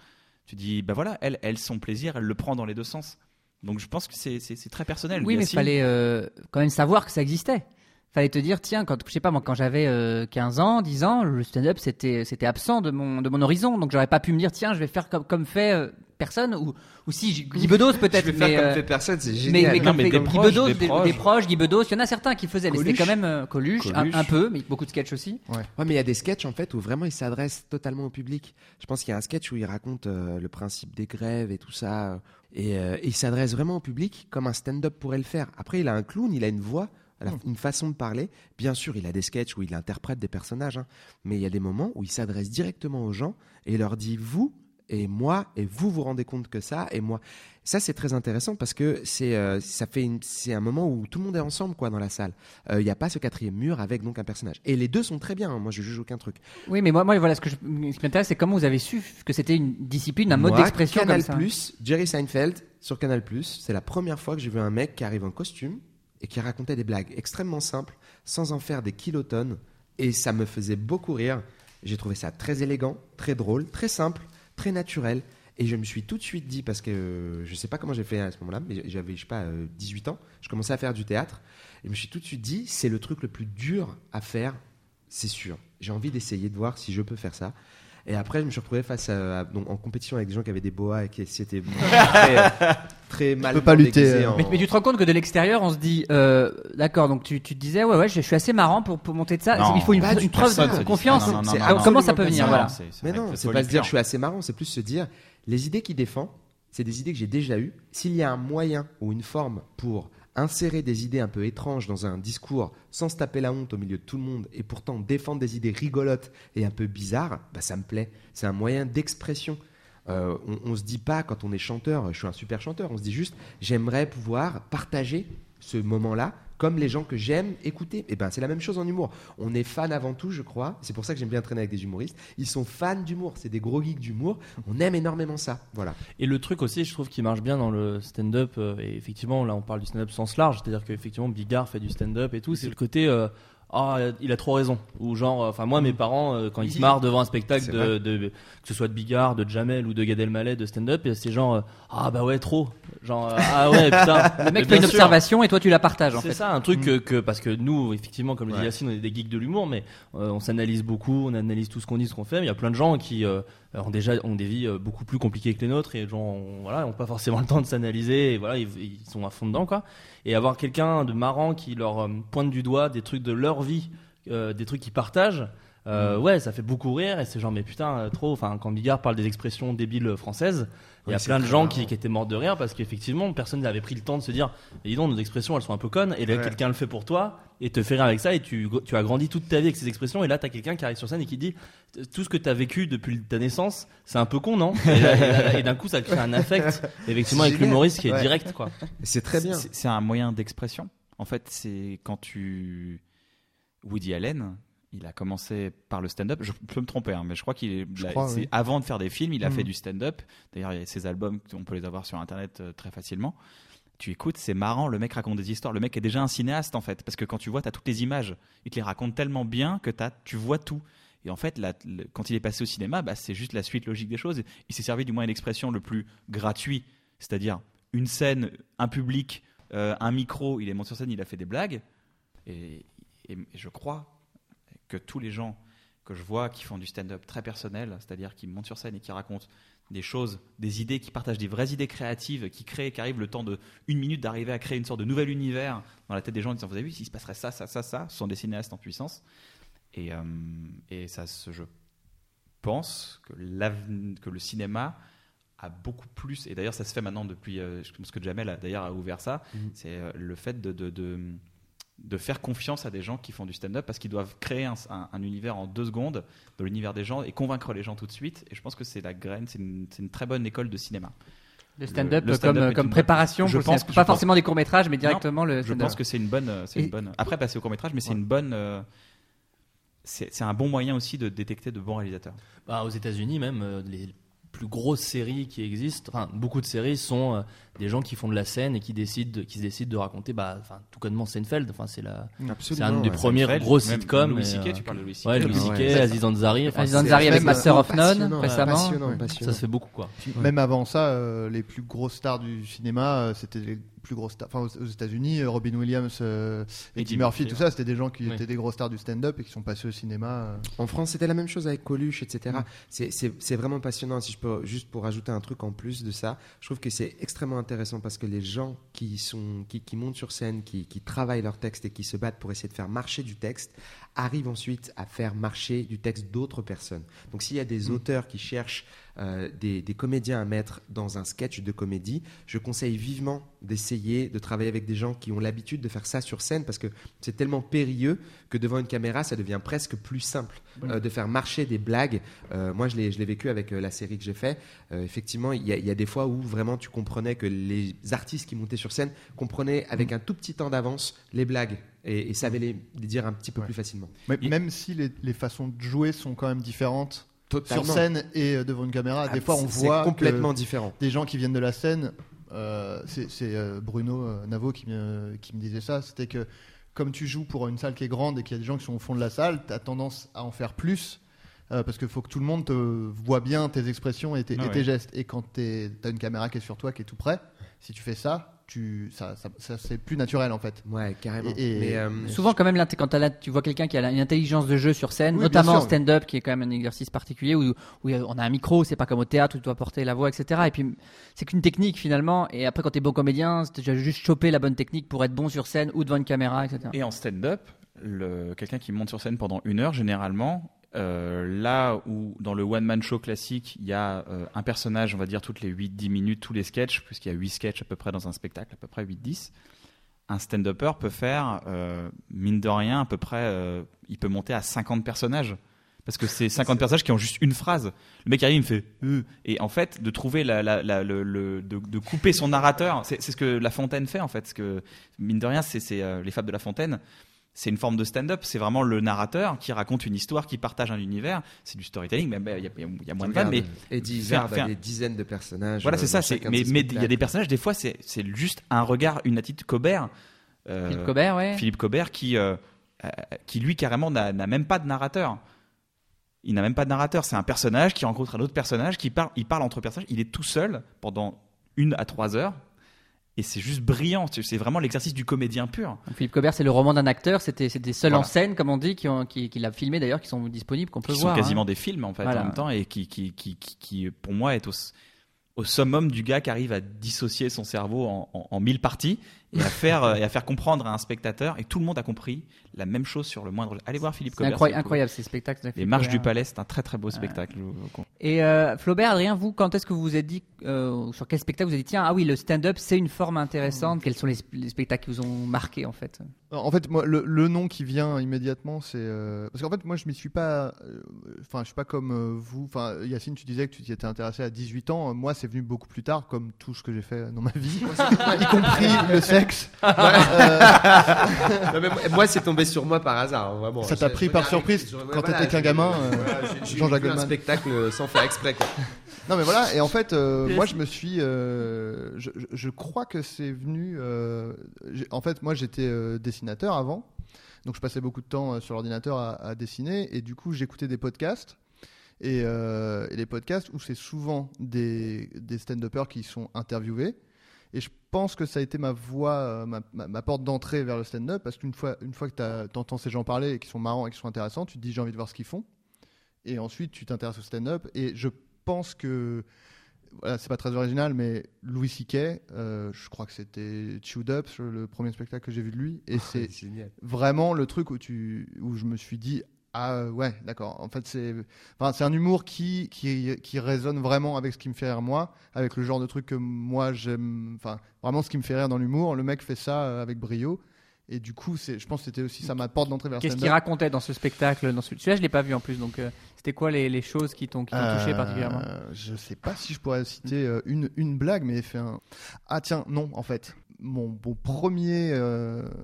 Tu dis, bah voilà, elle, elle, son plaisir, elle le prend dans les deux sens. Donc je pense que c'est très personnel. Oui, mais il fallait euh, quand même savoir que ça existait. Fallait te dire, tiens, quand je sais pas moi, quand j'avais euh, 15 ans, 10 ans, le stand-up c'était c'était absent de mon de mon horizon, donc j'aurais pas pu me dire, tiens, je vais faire comme comme fait euh, personne ou ou si Guy Bedos peut-être, Je vais faire mais comme euh, fait personne, c'est mais, génial. mais Non, comme mais fait des Guy proches, Bedos, des des, proches. des proches, Guy Bedos, il y en a certains qui le faisaient, mais c'était quand même euh, Coluche, un, Coluche. un peu, mais beaucoup de sketchs aussi. Ouais, mais il y a des sketchs en fait où vraiment il s'adresse totalement au public. Je pense qu'il y a un sketch où il raconte euh, le principe des grèves et tout ça. et, euh, et il s'adresse vraiment au public comme un stand-up pourrait le faire. Après, il a un clown, il a une voix, elle a une façon de parler. Bien sûr, il a des sketchs où il interprète des personnages, hein. mais il y a des moments où il s'adresse directement aux gens et il leur dit vous et moi et vous vous rendez compte que ça et moi. Ça c'est très intéressant parce que c'est euh, ça fait c'est un moment où tout le monde est ensemble quoi dans la salle. Euh, Il n'y a pas ce quatrième mur avec donc un personnage. Et les deux sont très bien. hein. Moi je juge aucun truc. Oui, mais moi, moi voilà, ce, que je, ce qui m'intéresse, c'est comment vous avez su que c'était une discipline, un mode d'expression Canal comme ça. Plus, Jerry Seinfeld sur Canal Plus, c'est la première fois que j'ai vu un mec qui arrive en costume et qui racontait des blagues extrêmement simples, sans en faire des kilotonnes, et ça me faisait beaucoup rire. J'ai trouvé ça très élégant, très drôle, très simple, très naturel. Et je me suis tout de suite dit, parce que euh, je sais pas comment j'ai fait à ce moment-là, mais j'avais, je sais pas, euh, 18 ans, je commençais à faire du théâtre, et je me suis tout de suite dit, c'est le truc le plus dur à faire, c'est sûr. J'ai envie d'essayer de voir si je peux faire ça. Et après, je me suis retrouvé face à, à- donc, en compétition avec des gens qui avaient des boas et qui étaient très, très mal peux pas lutter, euh. en- Mais, mais tu te rends compte que de l'extérieur, on se dit, euh, d'accord, donc tu, tu te disais, ouais, ouais, je, je suis assez marrant pour, pour monter de ça. Non, il faut une, preuve de confiance. ça. Non, non, C'est non, Alors, non, comment ça peut venir voilà. Mais non, c'est pas se dire je suis assez marrant, c'est plus se dire les idées qu'il défend, c'est des idées que j'ai déjà eues. S'il y a un moyen ou une forme pour insérer des idées un peu étranges dans un discours sans se taper la honte au milieu de tout le monde et pourtant défendre des idées rigolotes et un peu bizarres, bah ça me plaît. C'est un moyen d'expression. Euh, on, on se dit pas quand on est chanteur, je suis un super chanteur. On se dit juste j'aimerais pouvoir partager ce moment-là comme les gens que j'aime écouter. Et ben c'est la même chose en humour. On est fan avant tout, je crois. C'est pour ça que j'aime bien traîner avec des humoristes. Ils sont fans d'humour. C'est des gros geeks d'humour. On aime énormément ça. Voilà. Et le truc aussi, je trouve qui marche bien dans le stand-up, euh, et effectivement, là on parle du stand-up sens large, c'est-à-dire qu'effectivement Bigard fait du stand-up et tout, c'est le côté euh, ah il a trop raison, ou genre, enfin moi mes parents euh, quand ils se marrent devant un spectacle de, de- que ce soit de Bigard, de Jamel ou de Gad Elmaleh de stand-up, et c'est genre euh, ah bah ouais trop, genre euh, ah ouais putain, Le mec fait une sûr. observation et toi tu la partages en C'est fait. ça, un truc que, que- parce que nous, effectivement, comme le dit. Yacine, on est des geeks de l'humour, mais euh, on s'analyse beaucoup, on analyse tout ce qu'on dit, ce qu'on fait. Mais il y a plein de gens qui euh, ont déjà ont des vies euh, beaucoup plus compliquées que les nôtres et gens, ont- voilà, ont pas forcément le temps de s'analyser. Et voilà, ils, ils sont à fond dedans, quoi. Et avoir quelqu'un de marrant qui leur euh, pointe du doigt des trucs de leur vie, euh, des trucs qu'ils partagent. Euh, Ouais, ça fait beaucoup rire et c'est genre mais putain euh, trop. Enfin, quand Bigard parle des expressions débiles françaises, il y a plein de gens qui, qui étaient morts de rire parce qu'effectivement personne n'avait pris le temps de se dire mais dis donc nos expressions elles sont un peu connes et là Ouais. quelqu'un le fait pour toi et te fait rire avec ça et tu, tu as grandi toute ta vie avec ces expressions et là t'as quelqu'un qui arrive sur scène et qui dit tout ce que t'as vécu depuis ta naissance c'est un peu con non? Et, là- et là- et d'un coup ça crée un affect effectivement avec l'humoriste qui est Ouais. direct quoi C'est très bien. C'est c'est un moyen d'expression. En fait, c'est quand tu. Woody Allen, il a commencé par le stand-up. Je peux me tromper, hein, mais je crois qu'il oui. Avant de faire des films, il a fait du stand-up. D'ailleurs, il y a ses albums, on peut les avoir sur Internet euh, très facilement. Tu écoutes, c'est marrant, le mec raconte des histoires. Le mec est déjà un cinéaste, en fait. Parce que quand tu vois, tu as toutes les images. Il te les raconte tellement bien que t'as- tu vois tout. Et en fait, la- le- quand il est passé au cinéma, bah, c'est juste la suite logique des choses. Il s'est servi du moyen d'expression le plus gratuit, c'est-à-dire une scène, un public, euh, un micro, il est monté sur scène, il a fait des blagues. Et je crois que tous les gens que je vois qui font du stand-up très personnel, c'est-à-dire qui montent sur scène et qui racontent des choses, des idées, qui partagent des vraies idées créatives, qui créent, qui arrivent le temps de une minute d'arriver à créer une sorte de nouvel univers dans la tête des gens en disant vous avez vu s'il se passerait ça, ça, ça, ça, ce sont des cinéastes en puissance. Et, euh, et ça, je pense que, que le cinéma a beaucoup plus, et d'ailleurs ça se fait maintenant depuis, euh, je pense que Jamel a d'ailleurs a ouvert ça, c'est euh, le fait de, de, de, de faire confiance à des gens qui font du stand-up parce qu'ils doivent créer un, un- un univers en deux secondes dans l'univers des gens et convaincre les gens tout de suite. Et je pense que c'est la graine, c'est une, très bonne école de cinéma. Le stand-up comme, est comme bonne- préparation. Je pense- je pas pense- forcément des courts métrages, mais directement le. Je pense que c'est une bonne, euh, c'est Et- une bonne. Après, passer au court métrage, mais c'est Ouais. une bonne. euh, c'est c'est un bon moyen aussi de détecter de bons réalisateurs. Bah, aux États-Unis, même, euh, les plus grosses séries qui existent, enfin, beaucoup de séries sont euh, des gens qui font de la scène et qui décident, de- qui se décident de raconter, bah, enfin, tout connement Seinfeld, enfin, c'est la, c'est un des ouais. premiers Seinfeld, gros sitcoms. Louis C.K., euh, tu parles de Louis C.K. Ouais, Louis ouais. C.K., Aziz Ansari, enfin, Aziz Ansari avec Master of None récemment. passionnant, ça se fait beaucoup, quoi. Même avant ça, euh, les plus grosses stars du cinéma, euh, c'était les plus grosses stars. Enfin, aux aux États-Unis, euh, Robin Williams, euh, Eddie Eddie Murphy, Murphy, tout ça, c'était des gens qui Oui. étaient des grosses stars du stand-up et qui sont passés au cinéma. euh. En France, c'était la même chose avec Coluche, etc. Mm. C'est- vraiment passionnant. Si je peux juste pour ajouter un truc en plus de ça, je trouve que c'est extrêmement intéressant parce que les gens qui sont qui, qui montent sur scène, qui, qui travaillent leur texte et qui se battent pour essayer de faire marcher du texte, arrivent ensuite à faire marcher du texte d'autres personnes. Donc s'il y a des auteurs qui cherchent euh, des, des comédiens à mettre dans un sketch de comédie, je conseille vivement d'essayer de travailler avec des gens qui ont l'habitude de faire ça sur scène parce que c'est tellement périlleux que devant une caméra, ça devient presque plus simple euh, de faire marcher des blagues. Euh, moi, je l'ai je l'ai vécu avec la série que j'ai fait. Effectivement, il y, a- il y a des fois où vraiment tu comprenais que les artistes qui montaient sur scène comprenaient avec un tout petit temps d'avance les blagues et, et savaient les, les dire un petit peu Ouais. plus facilement. Mais Même si les, les façons de jouer sont quand même différentes Totalement. sur scène et euh, devant une caméra, Ah, des fois on voit complètement que différent. des gens qui viennent de la scène. euh, c'est euh, Bruno euh, Navo qui me, qui me disait ça. C'était que comme tu joues pour une salle qui est grande et qu'il y a des gens qui sont au fond de la salle, tu as tendance à en faire plus. euh, parce qu'il faut que tout le monde te voit bien tes expressions et tes, Ah et tes ouais. gestes. Et quand tu as une caméra qui est sur toi, qui est tout près, si tu fais ça, tu, ça, ça, ça- c'est plus naturel en fait. Ouais, carrément. Et- et- Mais, euh, Souvent, quand même, quand là, tu vois quelqu'un qui a une intelligence de jeu sur scène, Oui, notamment en stand-up, qui est quand même un exercice particulier où, où on a un micro, c'est pas comme au théâtre où tu dois porter la voix, etc. Et puis, c'est qu'une technique finalement. Et après, quand t'es bon comédien, tu as juste choper la bonne technique pour être bon sur scène ou devant une caméra, etc. Et en stand-up, le- quelqu'un qui monte sur scène pendant une heure, généralement, euh, là où dans le one-man show classique, il y a euh, un personnage, on va dire, toutes les 8-10 minutes, tous les sketchs, puisqu'il y a 8 sketchs à peu près dans un spectacle, à peu près 8-10, un stand-upper peut faire, euh, mine de rien, à peu près, il peut monter à 50 personnages. Parce que c'est 50 personnages qui ont juste une phrase. Le mec arrive, il me fait Et en fait, de trouver de, couper son narrateur, c'est ce que La Fontaine fait en fait. Que, mine de rien, c'est les fables de La Fontaine. C'est une forme de stand-up. C'est vraiment le narrateur qui raconte une histoire, qui partage un univers. C'est du storytelling, mais il y, a- il y a moins de vannes. Mais Eddie faire- Izzard a des dizaines de personnages. voilà, euh, c'est ça. chacun de Mais il y a des personnages, des fois, c'est c'est juste un regard, une attitude Cobert. euh, Philippe Cobert, ouais. Philippe Cobert qui, euh, euh, qui lui carrément n'a n'a même pas de narrateur. Il n'a même pas de narrateur. C'est un personnage qui rencontre un autre personnage, qui parle, il parle entre personnages. Il est tout seul pendant une à trois heures. Et c'est juste brillant. C'est vraiment l'exercice du comédien pur. Philippe Cobert, c'est le roman d'un acteur. C'était c'était seuls en scène, comme on dit, qui, ont, qui, qui l'a filmé d'ailleurs, qui sont disponibles, qu'on peut Qui voir. sont hein. quasiment des films en fait Voilà. en même temps et qui, qui, qui, qui, qui, pour moi, est au, au summum du gars qui arrive à dissocier son cerveau en, en, en mille parties et à faire euh, et à faire comprendre à un spectateur et tout le monde a compris la même chose sur le moindre. Allez voir Philippe Cobert. incroyable, ces spectacles. de Les Philippe Marches Cobert. du Palais, c'est un très très beau spectacle. Et euh, Flaubert, Adrien, vous, quand est-ce que vous vous êtes dit, euh, sur quel spectacle vous avez dit, tiens, ah oui, le stand-up, c'est une forme intéressante. Quels sont les, les spectacles qui vous ont marqué en fait? En fait, moi, le, le nom qui vient immédiatement, c'est euh, parce qu'en fait, moi, je m'y suis pas. euh, Enfin, je suis pas comme euh, vous. Enfin, Yacine, tu disais que tu t'y étais intéressé à 18 ans. Moi, c'est venu beaucoup plus tard, comme tout ce que j'ai fait dans ma vie, y compris le sexe. Euh, Non, mais moi- moi, c'est tombé sur moi par hasard, hein, vraiment. Ça t'a pris par surprise quand voilà, t'étais qu'un gamin, euh, voilà, j'ai- j'ai Jean-Jacques vu un Goldman. spectacle sans faire exprès. quoi. Non mais voilà et en fait euh, Yes. moi je me suis euh, je, je- je crois que c'est venu euh, j'ai- en fait moi j'étais euh, dessinateur avant donc je passais beaucoup de temps euh, sur l'ordinateur à, à dessiner et du coup j'écoutais des podcasts et, euh, et les podcasts où c'est souvent des, des stand-uppers qui sont interviewés et je pense que ça a été ma voie euh, ma, ma- ma porte d'entrée vers le stand-up parce qu'une fois une fois que tu entends ces gens parler et qui sont marrants et qui sont intéressants tu te dis j'ai envie de voir ce qu'ils font et ensuite tu t'intéresses au stand-up et je pense que voilà, c'est pas très original, mais Louis C.K., euh, je crois que c'était Chewed Up, le premier spectacle que j'ai vu de lui, et c'est génial. vraiment le truc où tu, où je me suis dit ah euh, ouais d'accord. En fait c'est, enfin c'est un humour qui, qui qui résonne vraiment avec ce qui me fait rire moi, avec le genre de truc que moi j'aime, enfin vraiment ce qui me fait rire dans l'humour. Le mec fait ça euh, avec brio. Et du coup, c'est, je pense que c'était aussi ça ma porte d'entrée vers Qu'est-ce qu'il racontait dans ce spectacle dans celui- Celui-là, je l'ai pas vu en plus. Donc, euh, c'était quoi les, les choses qui t'ont qui t'ont touché Euh, particulièrement? Je sais pas si je pourrais citer euh, une, une blague, mais fait un. Ah tiens, non, en fait. Mon, mon premier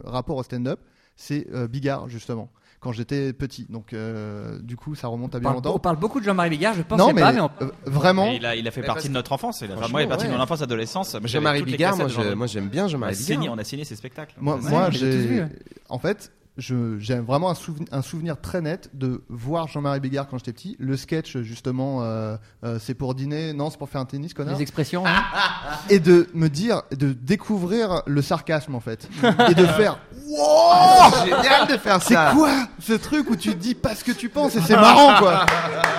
rapport au stand-up, c'est Bigard, justement, quand j'étais petit. Donc, euh, du coup, ça remonte à on bien parle, on longtemps. parle beaucoup de Jean-Marie Bigard. Je pensais Non, mais, pas, mais on- euh, vraiment. Mais il a, il a fait partie de notre enfance. Il a Franchement, vraiment partie ouais. de mon enfance, adolescence. Jean-Marie Bigard, moi, moi j'aime bien Jean-Marie signé, Bigard. on a signé ses spectacles. Moi, moi j'ai. En fait, j'ai vraiment un, souven- un souvenir très net de voir Jean-Marie Bigard quand j'étais petit. Le sketch, justement, euh, euh, c'est pour dîner. Non, c'est pour faire un tennis, connard. les expressions. hein. Et de me dire, de découvrir le sarcasme, en fait. Et de faire. C'est génial de faire C'est ça. quoi ce truc où tu dis pas ce que tu penses et c'est marrant quoi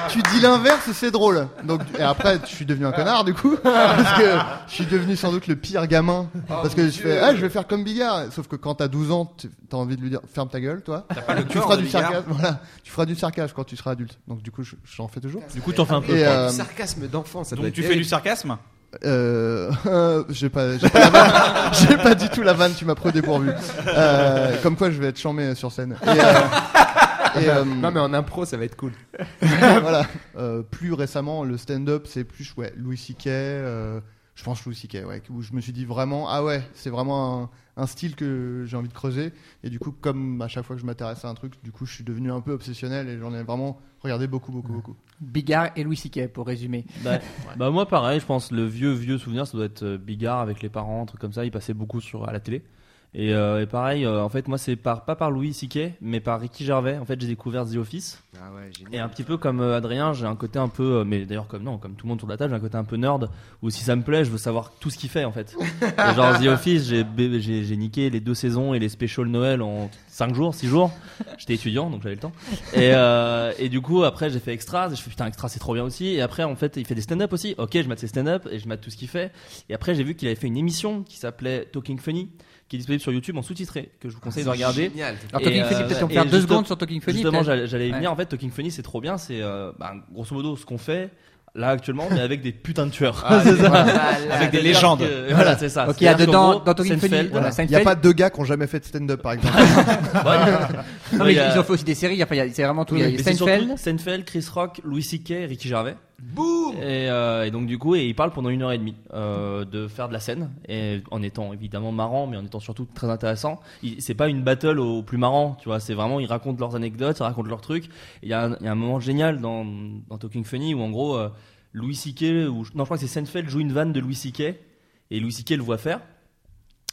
Tu dis l'inverse et c'est drôle. Donc et après je suis devenu un connard du coup parce que je suis devenu sans doute le pire gamin parce que je fais ah je vais faire comme Bigard sauf que quand t'as 12 ans tu- t'as envie de lui dire ferme ta gueule toi. tu feras du sarcasme voilà tu feras du sarcasme quand tu seras adulte. Donc du coup je- j'en fais toujours. Du coup, t'en fais un peu. Et, euh, Du sarcasme d'enfant, ça Donc être tu fais du sarcasme? Euh, j'ai pas, j'ai pas, du tout la vanne, tu m'as pris au dépourvu. Euh, comme quoi je vais être chambé sur scène. Et, euh, et, euh, Non mais en impro, ça va être cool. voilà. Euh, plus récemment, le stand-up, c'est plus ouais, Louis C.K. euh, je pense Louis C.K. Ouais, où je me suis dit vraiment, ah ouais, c'est vraiment un, un style que j'ai envie de creuser. Et du coup, comme à chaque fois que je m'intéresse à un truc, du coup, je suis devenu un peu obsessionnel et j'en ai vraiment regardé beaucoup, beaucoup, beaucoup. Bigard et Louis C.K. pour résumer. Bah, bah, moi pareil, je pense le vieux vieux souvenir ça doit être euh, Bigard avec les parents, un truc comme ça, il passait beaucoup sur à la télé. Et, euh, et pareil, euh, en fait moi c'est par pas par Louis C.K. mais par Ricky Gervais. En fait j'ai découvert The Office Ah ouais, et un petit peu comme euh, Adrien, j'ai un côté un peu, euh, mais d'ailleurs comme non, comme tout le monde sur la table, j'ai un côté un peu nerd où si ça me plaît, je veux savoir tout ce qu'il fait en fait. Genre The Office, j'ai j'ai niqué les deux saisons et les specials Noël en 5 jours, 6 jours. J'étais étudiant donc j'avais le temps. Et, euh, et du coup après j'ai fait Extras et je fais putain Extras c'est trop bien aussi. Et après en fait il fait des stand-up aussi. Ok je mate ses stand-up et je mate tout ce qu'il fait. Et après j'ai vu qu'il avait fait une émission qui s'appelait Talking Funny qui est disponible sur YouTube en sous-titré que je vous conseille de regarder. Génial. Alors, Talking euh, Funny, peut-être on faire deux secondes sur Talking Funny. Justement, j'allais y Ouais. venir. En fait, Talking Funny, c'est trop bien. C'est euh, bah, grosso modo ce qu'on fait là actuellement, mais avec des putains de tueurs. C'est ça. Avec des légendes. que- voilà, c'est ça. Ok, il y a dedans, dans Talking Funny, voilà, Il n'y a pas deux gars qui ont jamais fait de stand-up, par exemple. ouais, Non, mais a- ils ont fait aussi des séries. Enfin, il y a- c'est vraiment tout. Il y a mais c'est Seinfeld. surtout Seinfeld, Chris Rock, Louis C.K., Ricky Gervais. Boum Et, euh, et donc du coup, et il parle pendant une heure et demie euh, de faire de la scène, et en étant évidemment marrant, mais en étant surtout très intéressant. C'est pas une battle au plus marrant, tu vois. C'est vraiment ils racontent leurs anecdotes, ils racontent leurs trucs. Il y, a un- il y a un moment génial dans, dans Talking Funny où en gros euh, Louis C.K. ou non, je crois que c'est Seinfeld joue une vanne de Louis C.K. et Louis C.K. le voit faire.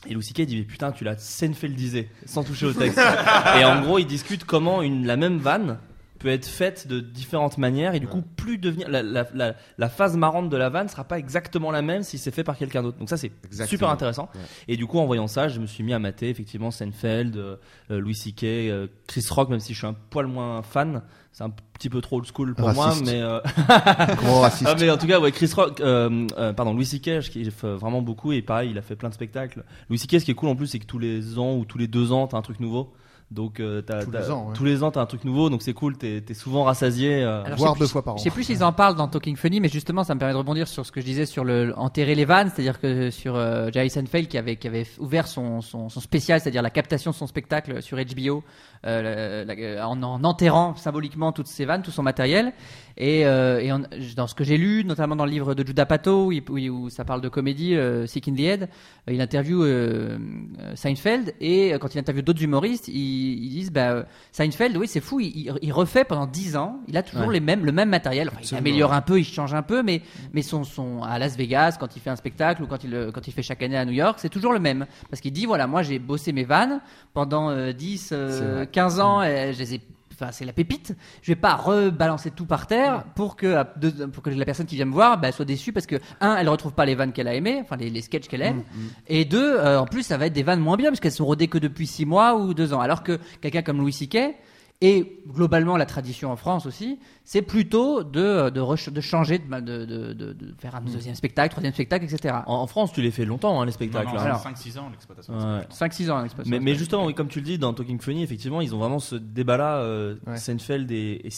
Et Louis C.K. dit mais putain tu l'as Seinfeldisé sans toucher au texte. et en gros ils discutent comment une la même vanne peut être faite de différentes manières et du coup plus devenir la, la, la, la phase marrante de la vanne sera pas exactement la même si c'est fait par quelqu'un d'autre donc ça c'est super intéressant Ouais. et du coup en voyant ça je me suis mis à mater effectivement Seinfeld euh, euh, Louis C.K. euh, Chris Rock même si je suis un poil moins fan c'est un petit peu trop old school pour Raciste. moi mais euh, ah mais en tout cas ouais Chris Rock pardon Louis C.K. qui fait vraiment beaucoup et pareil il a fait plein de spectacles Louis C.K. ce qui est cool en plus c'est que tous les ans ou tous les deux ans t'as un truc nouveau donc euh, t'as- Tous t'as- les ans, ouais. tous les ans t'as un truc nouveau donc c'est cool t'es t'es souvent rassasié euh, Alors, Voire je sais deux plus- fois par an. Je sais plus s'ils en parlent dans Talking Funny, mais justement, ça me permet de rebondir sur ce que je disais sur le enterrer les vannes, c'est-à-dire que sur euh, Jerry Seinfeld qui avait qui avait ouvert son son, son spécial, c'est-à-dire la captation de son spectacle sur HBO, euh, la- la- en, en enterrant symboliquement toutes ses vannes, tout son matériel. Et, euh, et dans ce que j'ai lu, notamment dans le livre de Judah Pato, où, ça parle de comédie, euh, Sick in the Head, euh, il interviewe euh, euh, Seinfeld et euh, quand il interviewe d'autres humoristes, ils, ils disent bah, euh, Seinfeld, oui, c'est fou, il, refait pendant 10 ans, il a toujours Ouais. les mêmes, le même matériel. Enfin, il améliore un peu, il change un peu, mais, mais son, son, à Las Vegas, quand il fait un spectacle ou quand il, euh, quand il fait chaque année à New York, c'est toujours le même. Parce qu'il dit voilà, moi j'ai bossé mes vannes pendant euh, 10, euh. 15 ans, et je les ai. Enfin, c'est la pépite. Je vais pas rebalancer tout par terre pour que, pour la personne qui vient me voir bah, soit déçue parce que, un, elle retrouve pas les vannes qu'elle a aimées, enfin les, les sketchs qu'elle aime. Et deux, euh, en plus, ça va être des vannes moins bien parce qu'elles sont rodées que depuis six mois ou deux ans. Alors que quelqu'un comme Louis C.K., et globalement la tradition en France aussi, c'est plutôt de, de, changer, de, de, de, de- de faire un deuxième spectacle, troisième spectacle, etc. en, en France tu les fais longtemps hein, les spectacles Non, non, hein. Alors. 5-6 ans l'exploitation. Ouais. 5-6 ans, l'expression. Mais, mais justement, oui, comme tu le dis, dans Talking Funny, effectivement, ils ont vraiment ce débat-là, euh, Ouais. Seinfeld et, et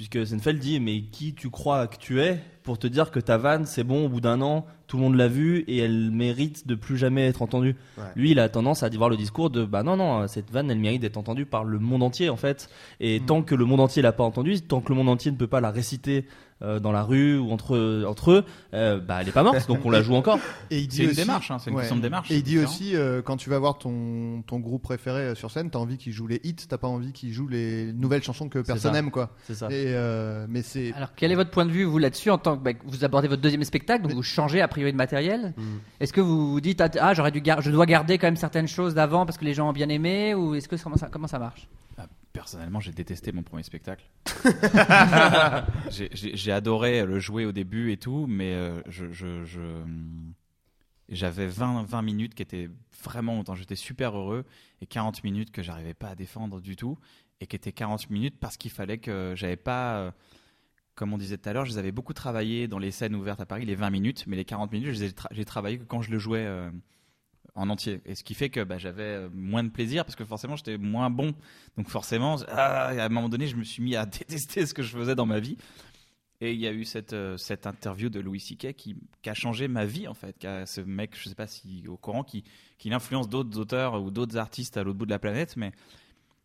puisque Seinfeld dit mais qui tu crois que tu es pour te dire que ta vanne c'est bon au bout d'un an tout le monde l'a vu et elle mérite de plus jamais être entendue. Ouais. Lui il a tendance à avoir le discours de bah non non cette vanne elle mérite d'être entendue par le monde entier en fait et tant que le monde entier l'a pas entendue tant que le monde entier ne peut pas la réciter euh, dans la rue ou entre entre eux euh, bah elle est pas morte donc on la joue encore. Et il dit C'est une aussi- démarche, hein, c'est une question de démarche. Et il dit aussi, euh, quand tu vas voir ton, ton groupe préféré euh, sur scène, t'as envie qu'il joue les hits, t'as pas envie qu'il joue les nouvelles chansons que personne ça. aime, quoi. C'est ça. Et, euh, mais c'est. Alors, quel est votre point de vue, vous, là-dessus, en tant que bah, vous abordez votre deuxième spectacle, donc vous changez a priori de matériel Mm. Est-ce que vous vous dites, ah, ah, j'aurais dû gar- je dois garder quand même certaines choses d'avant parce que les gens ont bien aimé, ou est-ce que comment ça, comment ça marche? Ah, Personnellement, j'ai détesté mon premier spectacle. J'ai- adoré le jouer au début et tout, mais euh, je, je- je- j'avais 20, 20 minutes qui étaient vraiment longtemps. J'étais super heureux et 40 minutes que j'arrivais pas à défendre du tout et qui étaient 40 minutes parce qu'il fallait que j'avais pas. euh, Comme on disait tout à l'heure, je les avais beaucoup travaillé dans les scènes ouvertes à Paris, les 20 minutes, mais les 40 minutes, j'ai travaillé que quand je le jouais euh, en entier. Et ce qui fait que bah, j'avais euh, moins de plaisir parce que forcément j'étais moins bon. Donc forcément, ah, à un moment donné, je me suis mis à détester ce que je faisais dans ma vie. Et il y a eu cette, euh, cette interview de Louis C.K. Qui, qui a changé ma vie en fait. Qui a- ce mec, je sais pas si au courant, qui, qui influence d'autres auteurs ou d'autres artistes à l'autre bout de la planète, mais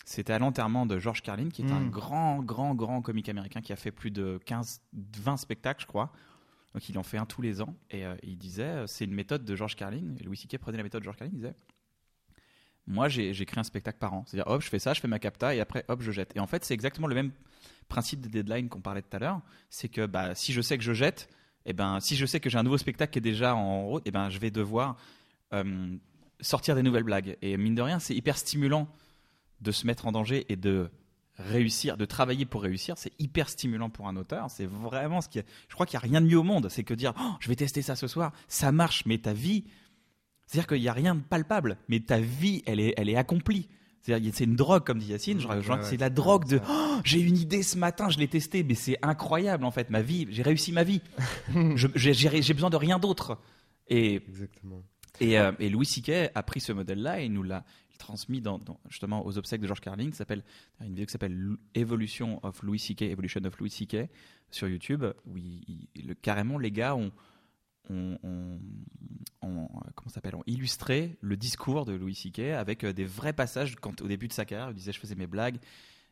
c'était à l'enterrement de George Carlin, qui est un Mm. grand, grand, grand comique américain qui a fait plus de 15, 20 spectacles, je crois. Donc il en fait un tous les ans. Et euh, il disait, euh, c'est une méthode de George Carlin. Et Louis C.K. prenait la méthode de George Carlin, il disait, moi j'ai créé un spectacle par an. C'est-à-dire, hop, je fais ça, je fais ma capta, et après, hop, je jette. Et en fait, c'est exactement le même principe des deadlines qu'on parlait tout à l'heure. C'est que bah, si je sais que je jette, et ben, si je sais que j'ai un nouveau spectacle qui est déjà en route, et ben, je vais devoir euh, sortir des nouvelles blagues. Et mine de rien, c'est hyper stimulant de se mettre en danger et de réussir, de travailler pour réussir, c'est hyper stimulant pour un auteur. C'est vraiment ce qui. est- Je crois qu'il n'y a rien de mieux au monde. C'est que dire, Oh, je vais tester ça ce soir, ça marche, mais ta vie, c'est-à-dire qu'il n'y a rien de palpable, mais ta vie, elle est, elle est accomplie. C'est-à-dire, c'est une drogue, comme dit Yacine. Ouais, ouais, c'est la drogue de Oh, j'ai une idée ce matin, je l'ai testée, mais c'est incroyable en fait. Ma vie, j'ai réussi ma vie. Je- j'ai, besoin de rien d'autre. Et Exactement. et, euh, et Louis C.K. a pris ce modèle-là et nous l'a transmis dans, dans- justement aux obsèques de George Carlin. qui s'appelle une vidéo qui s'appelle Evolution of Louis C.K. Evolution of Louis C.K. sur YouTube. Où il- il- le- carrément les gars ont, ont, ont- ont, euh, comment s'appelle ont illustré le discours de Louis C.K. avec euh, des vrais passages quand au début de sa carrière, il disait je faisais mes blagues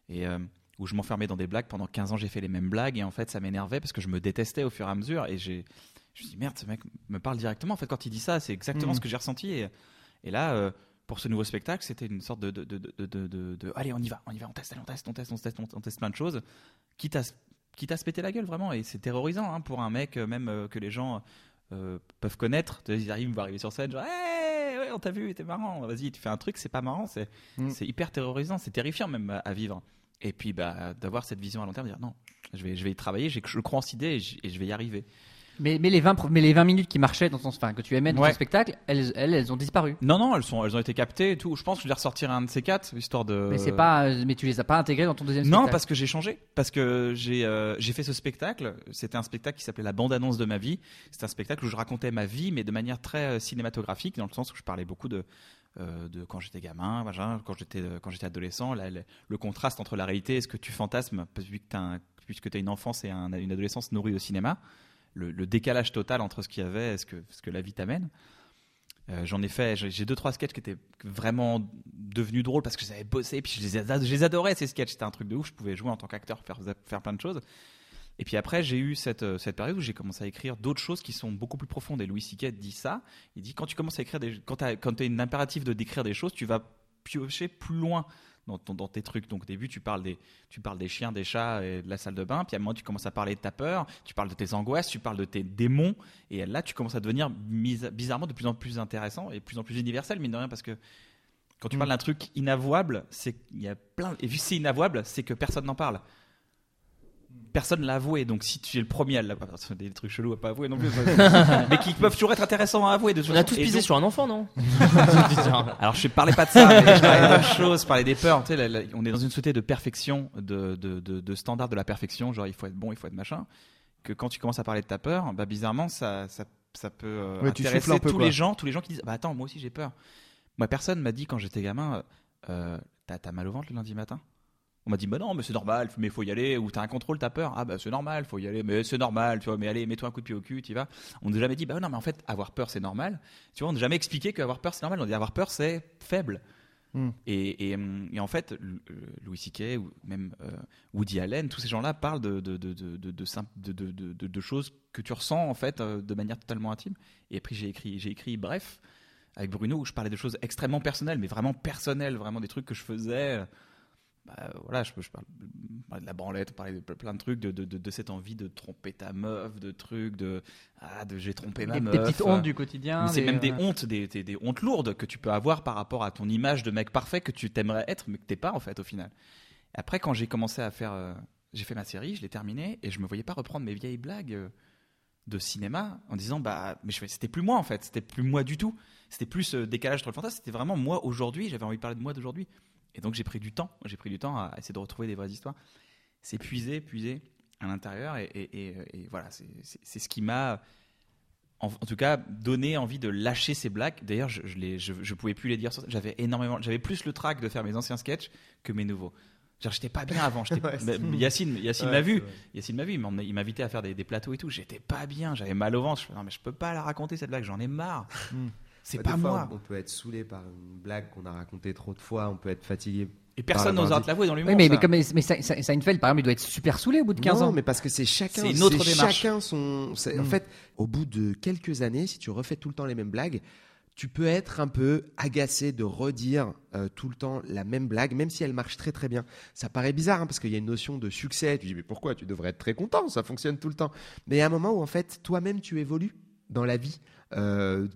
et euh, où je m'enfermais dans des blagues pendant 15 ans, j'ai fait les mêmes blagues et en fait ça m'énervait parce que je me détestais au fur et à mesure et j'ai je me suis dit merde ce mec me parle directement en fait quand il dit ça c'est exactement Mhm. ce que j'ai ressenti et, et là euh, pour ce nouveau spectacle c'était une sorte de, allez on y va on y va on teste allez, on teste on teste on teste on, on teste plein de choses quitte à quitte à se péter la gueule vraiment. Et c'est terrorisant hein, pour un mec euh, même euh, que les gens euh, peuvent connaître. Ils arrivent ils vont arriver sur scène genre hey, ouais, on t'a vu t'es marrant vas-y tu fais un truc c'est pas marrant c'est c'est hyper terrorisant c'est terrifiant même à, à vivre. Et puis bah d'avoir cette vision à long terme de dire non je vais je vais y travailler je crois en cette idée et je- et je vais y arriver mais, mais, les 20, pro- mais les 20 minutes qui marchaient dans ton, enfin, que tu aimais dans Ouais. ton spectacle, elles, elles, elles ont disparu. Non, non, elles, sont, elles ont été captées et tout. Je pense que je vais ressortir un de ces quatre, histoire de. Mais c'est pas, euh, mais tu les as pas intégrées dans ton deuxième Non, spectacle. parce que j'ai changé. Parce que j'ai euh, j'ai fait ce spectacle. C'était un spectacle qui s'appelait La bande-annonce de ma vie. C'était un spectacle où je racontais ma vie, mais de manière très euh, cinématographique, dans le sens où je parlais beaucoup de. euh, de quand j'étais gamin, quand j'étais quand j'étais adolescent, la- le contraste entre la réalité et ce que tu fantasmes, un- puisque tu as une enfance et un- une adolescence nourrie au cinéma, le, décalage total entre ce qu'il y avait et ce que, la vie t'amène. Euh, J'en ai fait, j'ai deux trois sketchs qui étaient vraiment devenus drôles parce que je les avais bossés, puis je les, adorais ces sketchs. C'était un truc de ouf. Je pouvais jouer en tant qu'acteur, faire, faire plein de choses. Et puis après, j'ai eu cette, euh, cette période où j'ai commencé à écrire d'autres choses qui sont beaucoup plus profondes. Et Louis C.K. dit ça. Il dit quand tu commences à écrire des, quand tu as, une impératif de décrire des choses, tu vas piocher plus loin dans, ton- dans tes trucs. Donc au début, tu parles des, tu parles des chiens, des chats et de la salle de bain. Puis à un moment, tu commences à parler de ta peur, tu parles de tes angoisses, tu parles de tes démons. Et là, tu commences à devenir bizarrement de plus en plus intéressant et de plus en plus universel, mine de rien, parce que quand tu Mm. parles d'un truc inavouable, c'est qu'il y a plein. Et vu que c'est inavouable, c'est que personne n'en parle. Personne l'a avoué, donc si tu es le premier à l'avouer, c'est des trucs chelous à pas avouer non plus, mais qui peuvent toujours être intéressants à avouer. De toute On a tous pisé donc- sur un enfant, non alors je parlais pas de ça, mais je parlais d'autre chose, je parlais des peurs. Tu sais, on est dans une société de perfection, de, de, de, de standards de la perfection, genre il faut être bon, il faut être machin. Que quand tu commences à parler de ta peur, bah bizarrement ça, ça, ça peut euh, Ouais, intéresser peu, tous quoi. les gens, tous les gens qui disent bah attends moi aussi j'ai peur. Moi personne m'a dit quand j'étais gamin, euh, t'as t'as mal au ventre le lundi matin? On m'a dit, bah non, mais c'est normal, mais faut y aller. Ou t'as un contrôle, t'as peur. Ah bah c'est normal, faut y aller. Mais c'est normal, tu vois. Mais allez, mets-toi un coup de pied au cul, tu vas. On n'a jamais dit, bah non, mais en fait, avoir peur, c'est normal. Tu vois, on n'a jamais expliqué qu'avoir peur, c'est normal. On dit, avoir peur, c'est faible. Hmm. Et, et, hum, et en fait, euh, Louis C.K. ou même euh, Woody Allen, tous ces gens-là parlent de, de, de, de, de, de simple- de- de- de- de- de choses que tu ressens en fait euh, de manière totalement intime. Et puis j'ai écrit, j'ai écrit Bref avec Bruno où je parlais de choses extrêmement personnelles, mais vraiment personnelles, vraiment des trucs que je faisais. Euh, bah, voilà, je, je parle je de la branlette, on parlait de ple- plein de trucs, de, de, de, de cette envie de tromper ta meuf, de trucs, de, ah, de j'ai trompé ma Des, meuf. des petites euh, hontes du quotidien. c'est même des euh, hontes, des, des- des hontes lourdes que tu peux avoir par rapport à ton image de mec parfait que tu t'aimerais être, mais que t'es pas en fait au final. Après, quand j'ai commencé à faire, euh, j'ai fait ma série, je l'ai terminée et je me voyais pas reprendre mes vieilles blagues euh, de cinéma en disant bah mais c'était plus moi en fait, c'était plus moi du tout. C'était plus euh, décalage entre le fantasme, c'était vraiment moi aujourd'hui. J'avais envie de parler de moi d'aujourd'hui. Et donc j'ai pris du temps, j'ai pris du temps à essayer de retrouver des vraies histoires. C'est puiser, puiser à l'intérieur et, et- et- et voilà, c'est- ce qui m'a en, en tout cas donné envie de lâcher ces blagues. D'ailleurs, je, je, je, je pouvais plus les dire. sur- J'avais énormément, j'avais plus le trac de faire mes anciens sketchs que mes nouveaux. J'étais pas bien avant. Ouais, Yacine, Yacine Ouais, m'a vu. Yacine m'a vu. Il m'invitait à faire des, des plateaux et tout. J'étais pas bien. J'avais mal au ventre. Je non, mais je peux pas la raconter cette blague. J'en ai marre. Hmm. C'est Bah, pas fois, moi. On, peut être saoulé par une blague qu'on a racontée trop de fois, on peut être fatigué. Et personne n'osera te l'avouer dans l'humour. Oui, mais, mais ça. comme mais, Sein- Sein- Seinfeld, par exemple, il doit être super saoulé au bout de 15 non, ans. mais parce que c'est chacun. C'est une autre démarche. Chacun son. c'est- En Mm. fait, au bout de quelques années, si tu refais tout le temps les mêmes blagues, tu peux être un peu agacé de redire euh, tout le temps la même blague, même si elle marche très très bien. Ça paraît bizarre hein, parce qu'il y a une notion de succès. Tu dis mais pourquoi? Tu devrais être très content, ça fonctionne tout le temps. Mais il y a un moment où en fait toi-même tu évolues dans la vie. Euh,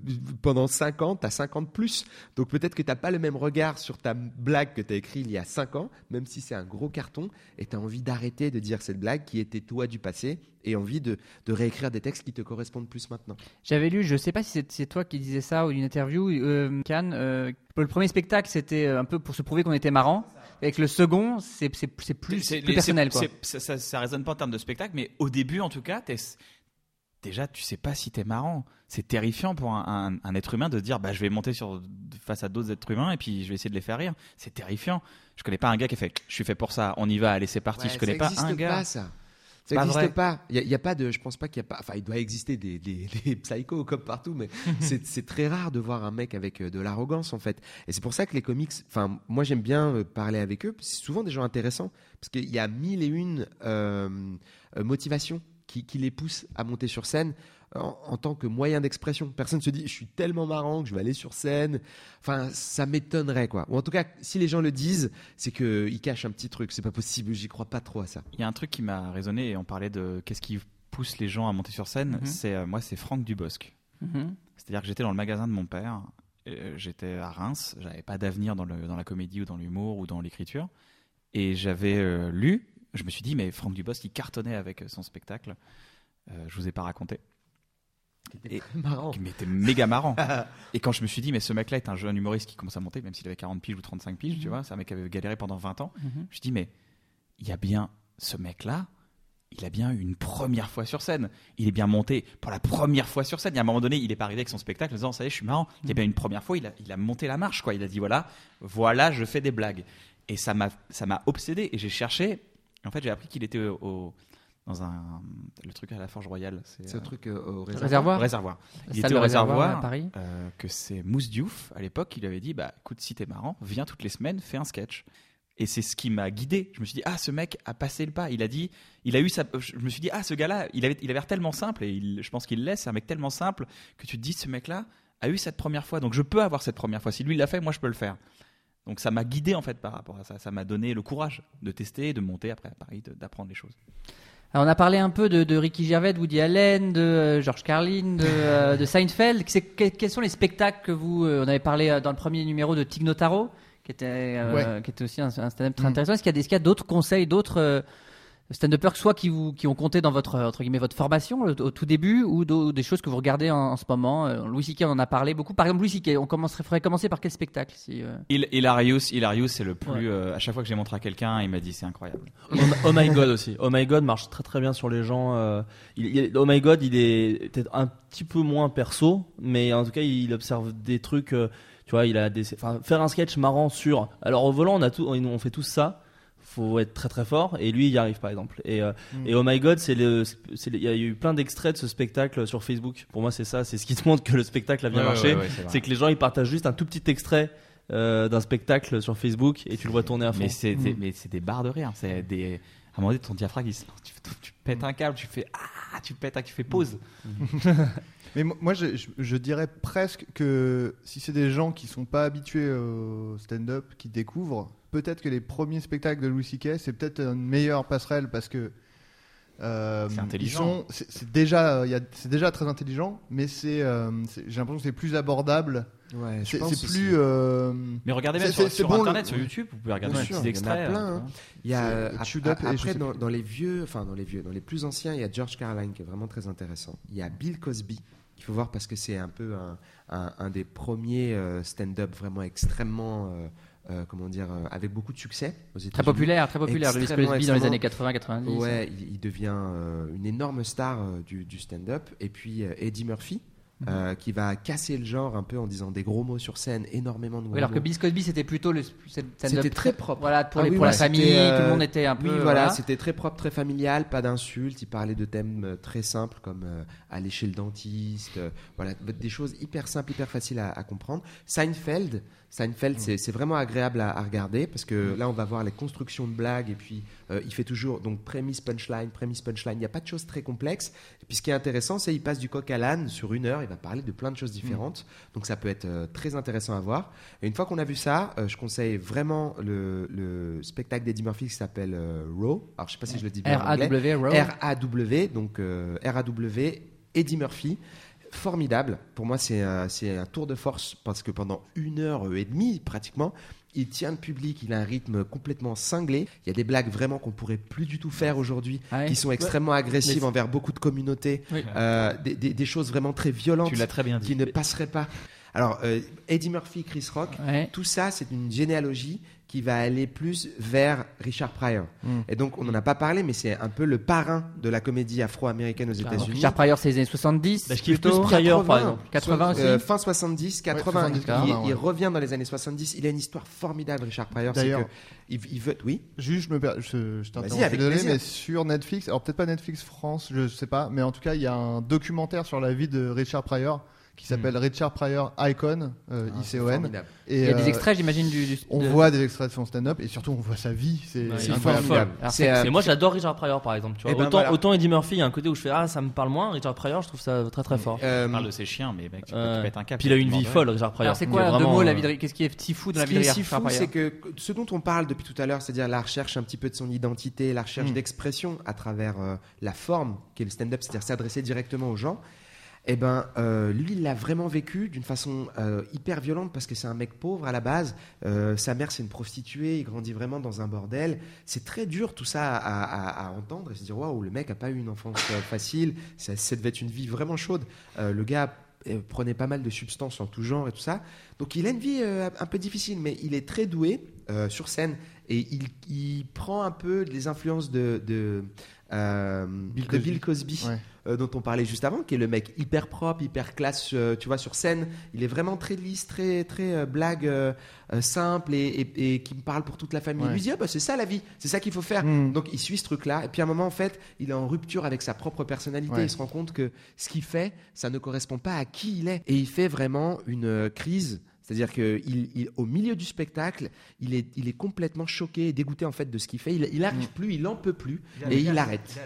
pendant 5 ans, tu as 50 plus. Donc peut-être que tu n'as pas le même regard sur ta blague que tu as écrit il y a 5 ans, même si c'est un gros carton, et tu as envie d'arrêter de dire cette blague qui était toi du passé, et envie de, de réécrire des textes qui te correspondent plus maintenant. J'avais lu, je sais pas si c'est toi qui disais ça ou une interview, euh, Cannes. euh, pour le premier spectacle, c'était euh, un peu pour se prouver qu'on était marrant. Avec le second, c'est plus, plus les- personnel. Quoi. Ça, ça, ça résonne pas en termes de spectacle, mais au début, en tout cas, déjà, tu sais pas si t'es marrant. C'est terrifiant pour un, un- un être humain de dire, bah, je vais monter sur, face à d'autres êtres humains et puis je vais essayer de les faire rire. C'est terrifiant. Je connais pas un gars qui a fait, je suis fait pour ça, on y va, allez, c'est parti. Ouais, je connais pas un gars. Pas, ça. Ça n'existe pas. Il n'y a, pas de. Je pense pas qu'il y a pas. Enfin, il doit exister des, des, des psychos comme partout, mais c'est très rare de voir un mec avec euh, de l'arrogance en fait. Et c'est pour ça que les comics. Enfin, moi j'aime bien euh, parler avec eux. C'est souvent des gens intéressants parce qu'il y a mille et une euh, motivations qui, qui les poussent à monter sur scène en, en tant que moyen d'expression. Personne se dit je suis tellement marrant que je vais aller sur scène. Enfin, ça m'étonnerait quoi. Ou en tout cas, si les gens le disent, c'est qu'ils cachent un petit truc. C'est pas possible. J'y crois pas trop à ça. Il y a un truc qui m'a résonné et on parlait de qu'est-ce qui pousse les gens à monter sur scène. Mhm. C'est euh, moi, c'est Franck Dubosc. Mhm. C'est-à-dire que j'étais dans le magasin de mon père, euh, j'étais à Reims, j'avais pas d'avenir dans, la comédie ou dans l'humour ou dans l'écriture, et j'avais euh, lu, je me suis dit, mais Franck Dubosc, il cartonnait avec son spectacle, Euh, je vous ai pas raconté, Et- Marrant. mais était méga marrant. et quand je me suis dit, mais ce mec-là est un jeune humoriste qui commence à monter, même s'il avait 40 piges ou 35 piges, tu vois, c'est un mec qui avait galéré pendant 20 ans, Mhm. je me suis dit, mais il y a bien ce mec-là, il a bien eu une première fois sur scène. Il est bien monté pour la première fois sur scène. Il y a un moment donné, il est pas arrivé avec son spectacle en disant, ça y est, je suis marrant. Il y a bien une première fois, il a, il a monté la marche, quoi. Il a dit, voilà, voilà, je fais des blagues. Et ça m'a obsédé. Et j'ai cherché. En fait, j'ai appris qu'il était au, au- dans un, le truc à la Forge Royale. C'est, un euh, truc euh, au réservoir. Réservoir. au réservoir. Il était au réservoir à Paris. euh, que c'est Mousse Diouf, à l'époque, il lui avait dit bah, écoute, si t'es marrant, viens toutes les semaines, fais un sketch. Et c'est ce qui m'a guidé. Je me suis dit, ah, ce mec a passé le pas. Il a dit, il a eu sa. Je me suis dit, ah, ce gars-là, il avait, il avait l'air tellement simple, et il- je pense qu'il l'est, c'est un mec tellement simple que tu te dis, ce mec-là a eu cette première fois. Donc je peux avoir cette première fois. Si lui l'a fait, moi je peux le faire. Donc ça m'a guidé en fait par rapport à ça. Ça m'a donné le courage de tester, de monter après à Paris, d'apprendre les choses. Alors, on a parlé un peu de, de Ricky Gervais, de Woody Allen, de euh, George Carlin, de, euh, de Seinfeld. Que- quels sont les spectacles que vous. euh, on avait parlé euh, dans le premier numéro de Tig Notaro, qui était, euh, qui était aussi un, un stand-up très Mm. intéressant. Est-ce qu'il y a des, est-ce qu'il y a d'autres conseils, d'autres euh, stand-uppers, soit qui, vous, qui ont compté dans votre, entre guillemets, votre formation au, au tout début, ou des choses que vous regardez en, en ce moment Euh, Louis C.K. on en a parlé beaucoup. Par exemple, Louis C.K., on commencerait, faudrait commencer par quel spectacle si, euh, Il, Hilarious, Hilarious, c'est le plus. euh, à chaque fois que j'ai montré à quelqu'un, il m'a dit c'est incroyable. Oh, oh my god aussi. Oh my god marche très très bien sur les gens. euh, il, il- oh my god, il est peut-être un petit peu moins perso, mais en tout cas, il observe des trucs. euh, tu vois, il a des. Faire un sketch marrant sur. Alors au volant, on a tout, on, on fait tous ça. Faut être très très fort et lui il y arrive par exemple et euh, Mm. et oh my god c'est le il y a eu plein d'extraits de ce spectacle sur Facebook pour moi c'est ça c'est ce qui te montre que le spectacle a bien Ouais, marché ouais, ouais, c'est que les gens ils partagent juste un tout petit extrait euh, d'un spectacle sur Facebook et tu le vois tourner à fond Mais c'est Mm. mais c'est des barres de rire. C'est des. À un moment donné, ton diaphragme, il se lance. Tu, tu pètes un câble, tu fais ah, tu pètes, tu fais pause. Mais mo- moi, je, je- je dirais presque que si c'est des gens qui sont pas habitués au stand-up, qui découvrent, peut-être que les premiers spectacles de Louis C.K. c'est peut-être une meilleure passerelle parce que euh, C'est intelligent. ils sont- C'est déjà, c'est déjà très intelligent, mais c'est, euh, c'est- j'ai l'impression que c'est plus abordable. Ouais, C'est plus. euh, Mais regardez même sur, sur bon, internet, le- sur YouTube, vous pouvez regarder un sûr, petit il y en a plein, euh, hein. Il y a après dans, dans les vieux, enfin dans les vieux, dans les plus anciens, il y a George Carlin qui est vraiment très intéressant. Il y a Bill Cosby. Il faut voir parce que c'est un peu un, un- un des premiers euh, stand-up vraiment extrêmement, euh, comment dire, euh, avec beaucoup de succès aux États-Unis. Très populaire, très populaire. Extrêmement, Cosby dans les années 80-90. Ouais, il, il devient euh, une énorme star du, du stand-up. Et puis Eddie Murphy. Euh, qui va casser le genre un peu en disant des gros mots sur scène, énormément de gros Oui, alors que mots. Bill Cosby, c'était plutôt le C'était très propre. Voilà, pour, Ah les, oui, pour la famille, euh, tout le monde était un peu. Oui, voilà, c'était très propre, très familial, pas d'insultes. Il parlait de thèmes euh, très simples comme euh, aller chez le dentiste, euh, voilà, des choses hyper simples, hyper faciles à, à comprendre. Seinfeld, Seinfeld, c'est- c'est vraiment agréable à, à regarder parce que là, on va voir les constructions de blagues et puis euh, il fait toujours donc prémisse punchline, prémisse punchline. Il n'y a pas de choses très complexes. Et puis ce qui est intéressant, c'est qu'il passe du coq à l'âne sur une heure. Il va parler de plein de choses différentes. Donc ça peut être euh, très intéressant à voir. Et une fois qu'on a vu ça, euh, je conseille vraiment le, le spectacle d'Eddie Murphy qui s'appelle Raw. Alors je sais pas si je le dis bien. R-A-W, Raw. R-A-W, donc R-A-W, Eddie Murphy. Formidable. Pour moi, c'est un, c'est un tour de force parce que pendant une heure et demie, pratiquement, il tient le public, il a un rythme complètement cinglé. Il y a des blagues vraiment qu'on pourrait plus du tout faire aujourd'hui, Ah ouais. qui sont extrêmement agressives Mais- envers beaucoup de communautés, Oui. Euh, des, des- des choses vraiment très violentes Tu très bien dit. qui ne passeraient pas. Alors, euh, Eddie Murphy, Chris Rock, Ouais. tout ça, c'est une généalogie qui va aller plus vers Richard Pryor. Mm. Et donc, on n'en a pas parlé, mais c'est un peu le parrain de la comédie afro-américaine aux Alors, États-Unis. Richard Pryor, c'est les années 70. Bah, je kiffe plutôt. plus Pryor, par 80, exemple. 80 aussi. Euh, fin 70, 80. 70, il, 80, il ouais. revient dans les années 70. Il a une histoire formidable, Richard Pryor. C'est D'ailleurs- que il, il veut, oui. Juste, je me per- je, je t'interromps, désolé, mais sur Netflix, alors peut-être pas Netflix France, je sais pas, mais en tout cas, il y a un documentaire sur la vie de Richard Pryor qui s'appelle Richard Pryor Icon, euh, Ah, c'est ICON. Et Il y a des euh, extraits, j'imagine, du. du- On de- voit des extraits de son stand-up et surtout on voit sa vie. C'est Ouais, C'est incroyable. formidable. Alors, C'est, euh, Et moi j'adore Richard Pryor par exemple. Tu vois. Eh ben, autant, voilà. autant Eddie Murphy, il y a un côté où je fais ah ça me parle moins. Richard Pryor, je trouve ça très très fort. euh, On parle de ses chiens, mais mec, tu, peux- Ouais. tu pètes un câble. Puis il a une vie folle, Richard Pryor. Alors, c'est Il quoi, en deux mots, la euh, vie de... Qu'est-ce qui est si fou dans la vie de Richard fou, Pryor c'est que ce dont on parle depuis tout à l'heure, c'est-à-dire la recherche un petit peu de son identité, la recherche Mm. d'expression à travers euh, la forme qu'est le stand-up, c'est-à-dire s'adresser directement aux gens. Eh ben, euh, lui, il l'a vraiment vécu d'une façon euh, hyper violente parce que c'est un mec pauvre à la base. Euh, sa mère, c'est une prostituée. Il grandit vraiment dans un bordel. C'est très dur tout ça à, à- à entendre et se dire waouh, le mec a pas eu une enfance facile. Ça, ça devait être une vie vraiment chaude. Le gars prenait pas mal de substances en tout genre et tout ça. Donc il a une vie un peu difficile, mais il est très doué sur scène et il, il prend un peu les influences de, de, Bill de Cosby. Bill Cosby, Ouais. Euh, dont on parlait juste avant, qui est le mec hyper propre, hyper classe, euh, tu vois, sur scène. Il est vraiment très lisse, très, très euh, blague simple et, et- et qui me parle pour toute la famille. Ouais. Il lui dit, ah, bah, c'est ça la vie, c'est ça qu'il faut faire. Mm. Donc il suit ce truc-là. Et puis à un moment, en fait, il est en rupture avec sa propre personnalité. Ouais. Il se rend compte que ce qu'il fait, ça ne correspond pas à qui il est. Et il fait vraiment une crise. C'est-à-dire qu'il, il- au milieu du spectacle, il est, il est complètement choqué et dégoûté en fait de ce qu'il fait. Il, il arrive plus, il en peut plus et il arrête.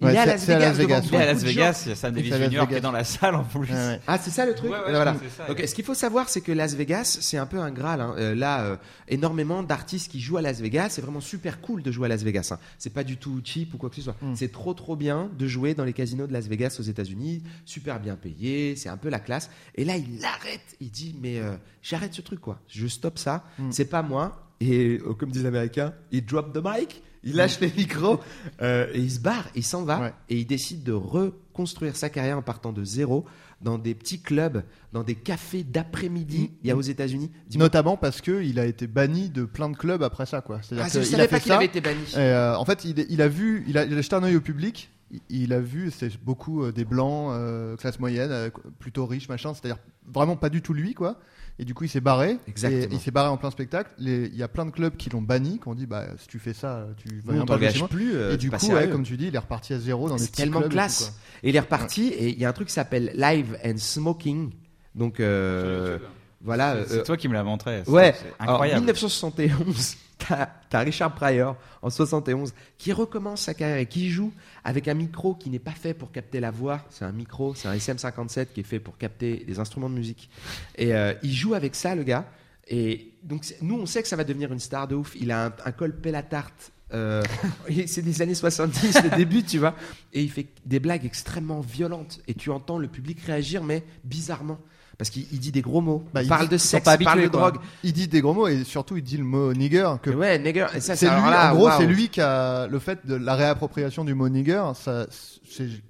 Il est à Las c'est à Vegas. Las Vegas, Il est à Las. Vegas, il y a Sam à Davis Jr. qui est Vegas. dans la salle en plus. Ouais, ouais. Ah, c'est ça le truc Ouais, ouais, Voilà. ça, Donc, ce qu'il faut savoir, c'est que Las Vegas, c'est un peu un graal. hein. Euh, là, euh, énormément d'artistes qui jouent à Las Vegas. C'est vraiment super cool de jouer à Las Vegas. hein. C'est pas du tout cheap ou quoi que ce soit. Mm. C'est trop, trop bien de jouer dans les casinos de Las Vegas aux États-Unis. Super bien payé. C'est un peu la classe. Et là, il arrête. Il dit, mais euh, j'arrête ce truc, quoi. Je stoppe ça. Mm. C'est pas moi. Et euh, comme disent les Américains, il drop the mic. Il lâche les micros euh, et il se barre, il s'en va Ouais. et il décide de reconstruire sa carrière en partant de zéro dans des petits clubs, dans des cafés d'après-midi. Il y a aux États-Unis. Notamment parce que il a été banni de plein de clubs après ça, quoi. C'est-à-dire Ah, je qu'il savais pas qu'il avait été banni. Et, euh, en fait, il, il a vu, il a, il a jeté un œil au public. Il, il a vu, c'est beaucoup euh, des blancs, euh, classe moyenne, euh, plutôt riches, machin. C'est-à-dire vraiment pas du tout lui, quoi. Et du coup, il s'est barré. Exactement. Et il s'est barré en plein spectacle. Les- Il y a plein de clubs qui l'ont banni, qui ont dit, bah, si tu fais ça, tu vas on t'engage plus. euh, Et du coup, ouais, comme tu dis, il est reparti à zéro dans des C'est petits tellement clubs et tout, classe. quoi. Et il est reparti et il y a un truc qui s'appelle Live and Smoking. Donc euh, voilà. C'est euh, toi qui me l'as montré. Ouais, incroyable. 1971, t'as as Richard Pryor en 71 qui recommence sa carrière et qui joue avec un micro qui n'est pas fait pour capter la voix. C'est un micro, c'est un SM57 qui est fait pour capter des instruments de musique. Et euh, il joue avec ça, le gars. Et donc nous, on sait que ça va devenir une star de ouf. Il a un, un col tarte. euh, c'est des années 70, le début, tu vois. Et il fait des blagues extrêmement violentes. Et tu entends le public réagir, mais bizarrement. Parce qu'il il dit des gros mots. Bah, il il parle dit- de sexe, pas il parle de quoi. drogue. Il dit des gros mots et surtout, il dit le mot nigger. Que Ouais, nigger. C'est lui, là, en gros, c'est lui qui a le fait de la réappropriation du mot nigger. Ça,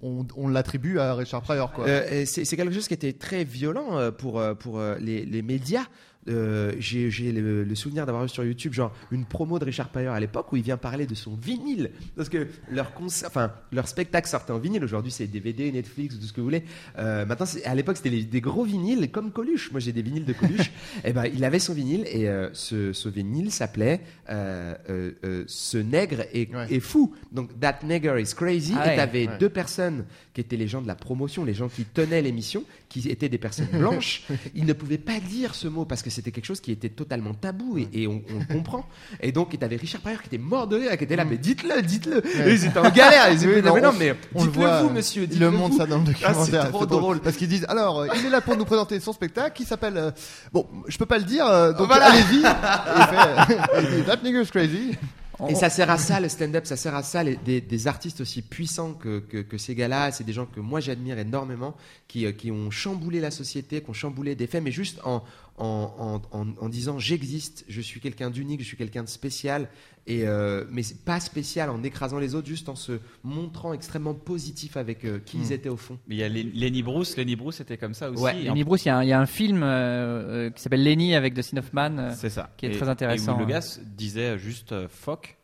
on, on l'attribue à Richard Pryor. Euh, et c'est quelque chose qui était très violent euh, pour, euh, pour les, les médias. Euh, J'ai le, le souvenir d'avoir vu sur YouTube genre une promo de Richard Pryor à l'époque où il vient parler de son vinyle parce que leur concert, enfin leur spectacle sortait en vinyle. Aujourd'hui c'est DVD, Netflix, tout ce que vous voulez. Euh, maintenant à l'époque c'était des gros vinyles comme Coluche. Moi j'ai des vinyles de Coluche. et ben il avait son vinyle et euh, ce, ce vinyle s'appelait euh, Ce nègre est, Ouais. est fou. Donc That Nigger is Crazy. Ah et ouais. t'avais Ouais. deux personnes qui étaient les gens de la promotion, les gens qui tenaient l'émission, qui étaient des personnes blanches. Ils ne pouvaient pas dire ce mot parce que c'était quelque chose qui était totalement tabou et, et on, on le comprend. Et donc, tu avais Richard Pryor qui était mort de rire, qui était là, mais dites-le, dites-le. Ils étaient en galère. Ils étaient non, mais non, on- mais dites-le vous, monsieur. Il dites-le le montre vous. ça dans le Ah, documentaire. c'est trop drôle. Parce qu'ils disent alors, euh, il est là pour nous présenter son spectacle qui s'appelle. euh, bon, je peux pas le dire, euh, donc Voilà. allez-y. Et il fait, il dit, That nigger's crazy. Et ça sert à ça, le stand-up, ça sert à ça, les- des, des artistes aussi puissants que, que, que ces gars-là. C'est des gens que moi j'admire énormément, qui, euh, qui ont chamboulé la société, qui ont chamboulé des faits, mais juste en, en, en, en, en disant j'existe, je suis quelqu'un d'unique, je suis quelqu'un de spécial. Et euh, mais c'est pas spécial en écrasant les autres, juste en se montrant extrêmement positif avec euh, qui ils étaient au fond. Mais il y a Len- Lenny Bruce. Lenny Bruce était comme ça aussi. Ouais, en- Lenny Bruce, il y, a un- il y a un film euh, euh, qui s'appelle Lenny avec Dustin Hoffman. euh, C'est ça. qui est Et- très intéressant, Et le hein. disait juste euh, fuck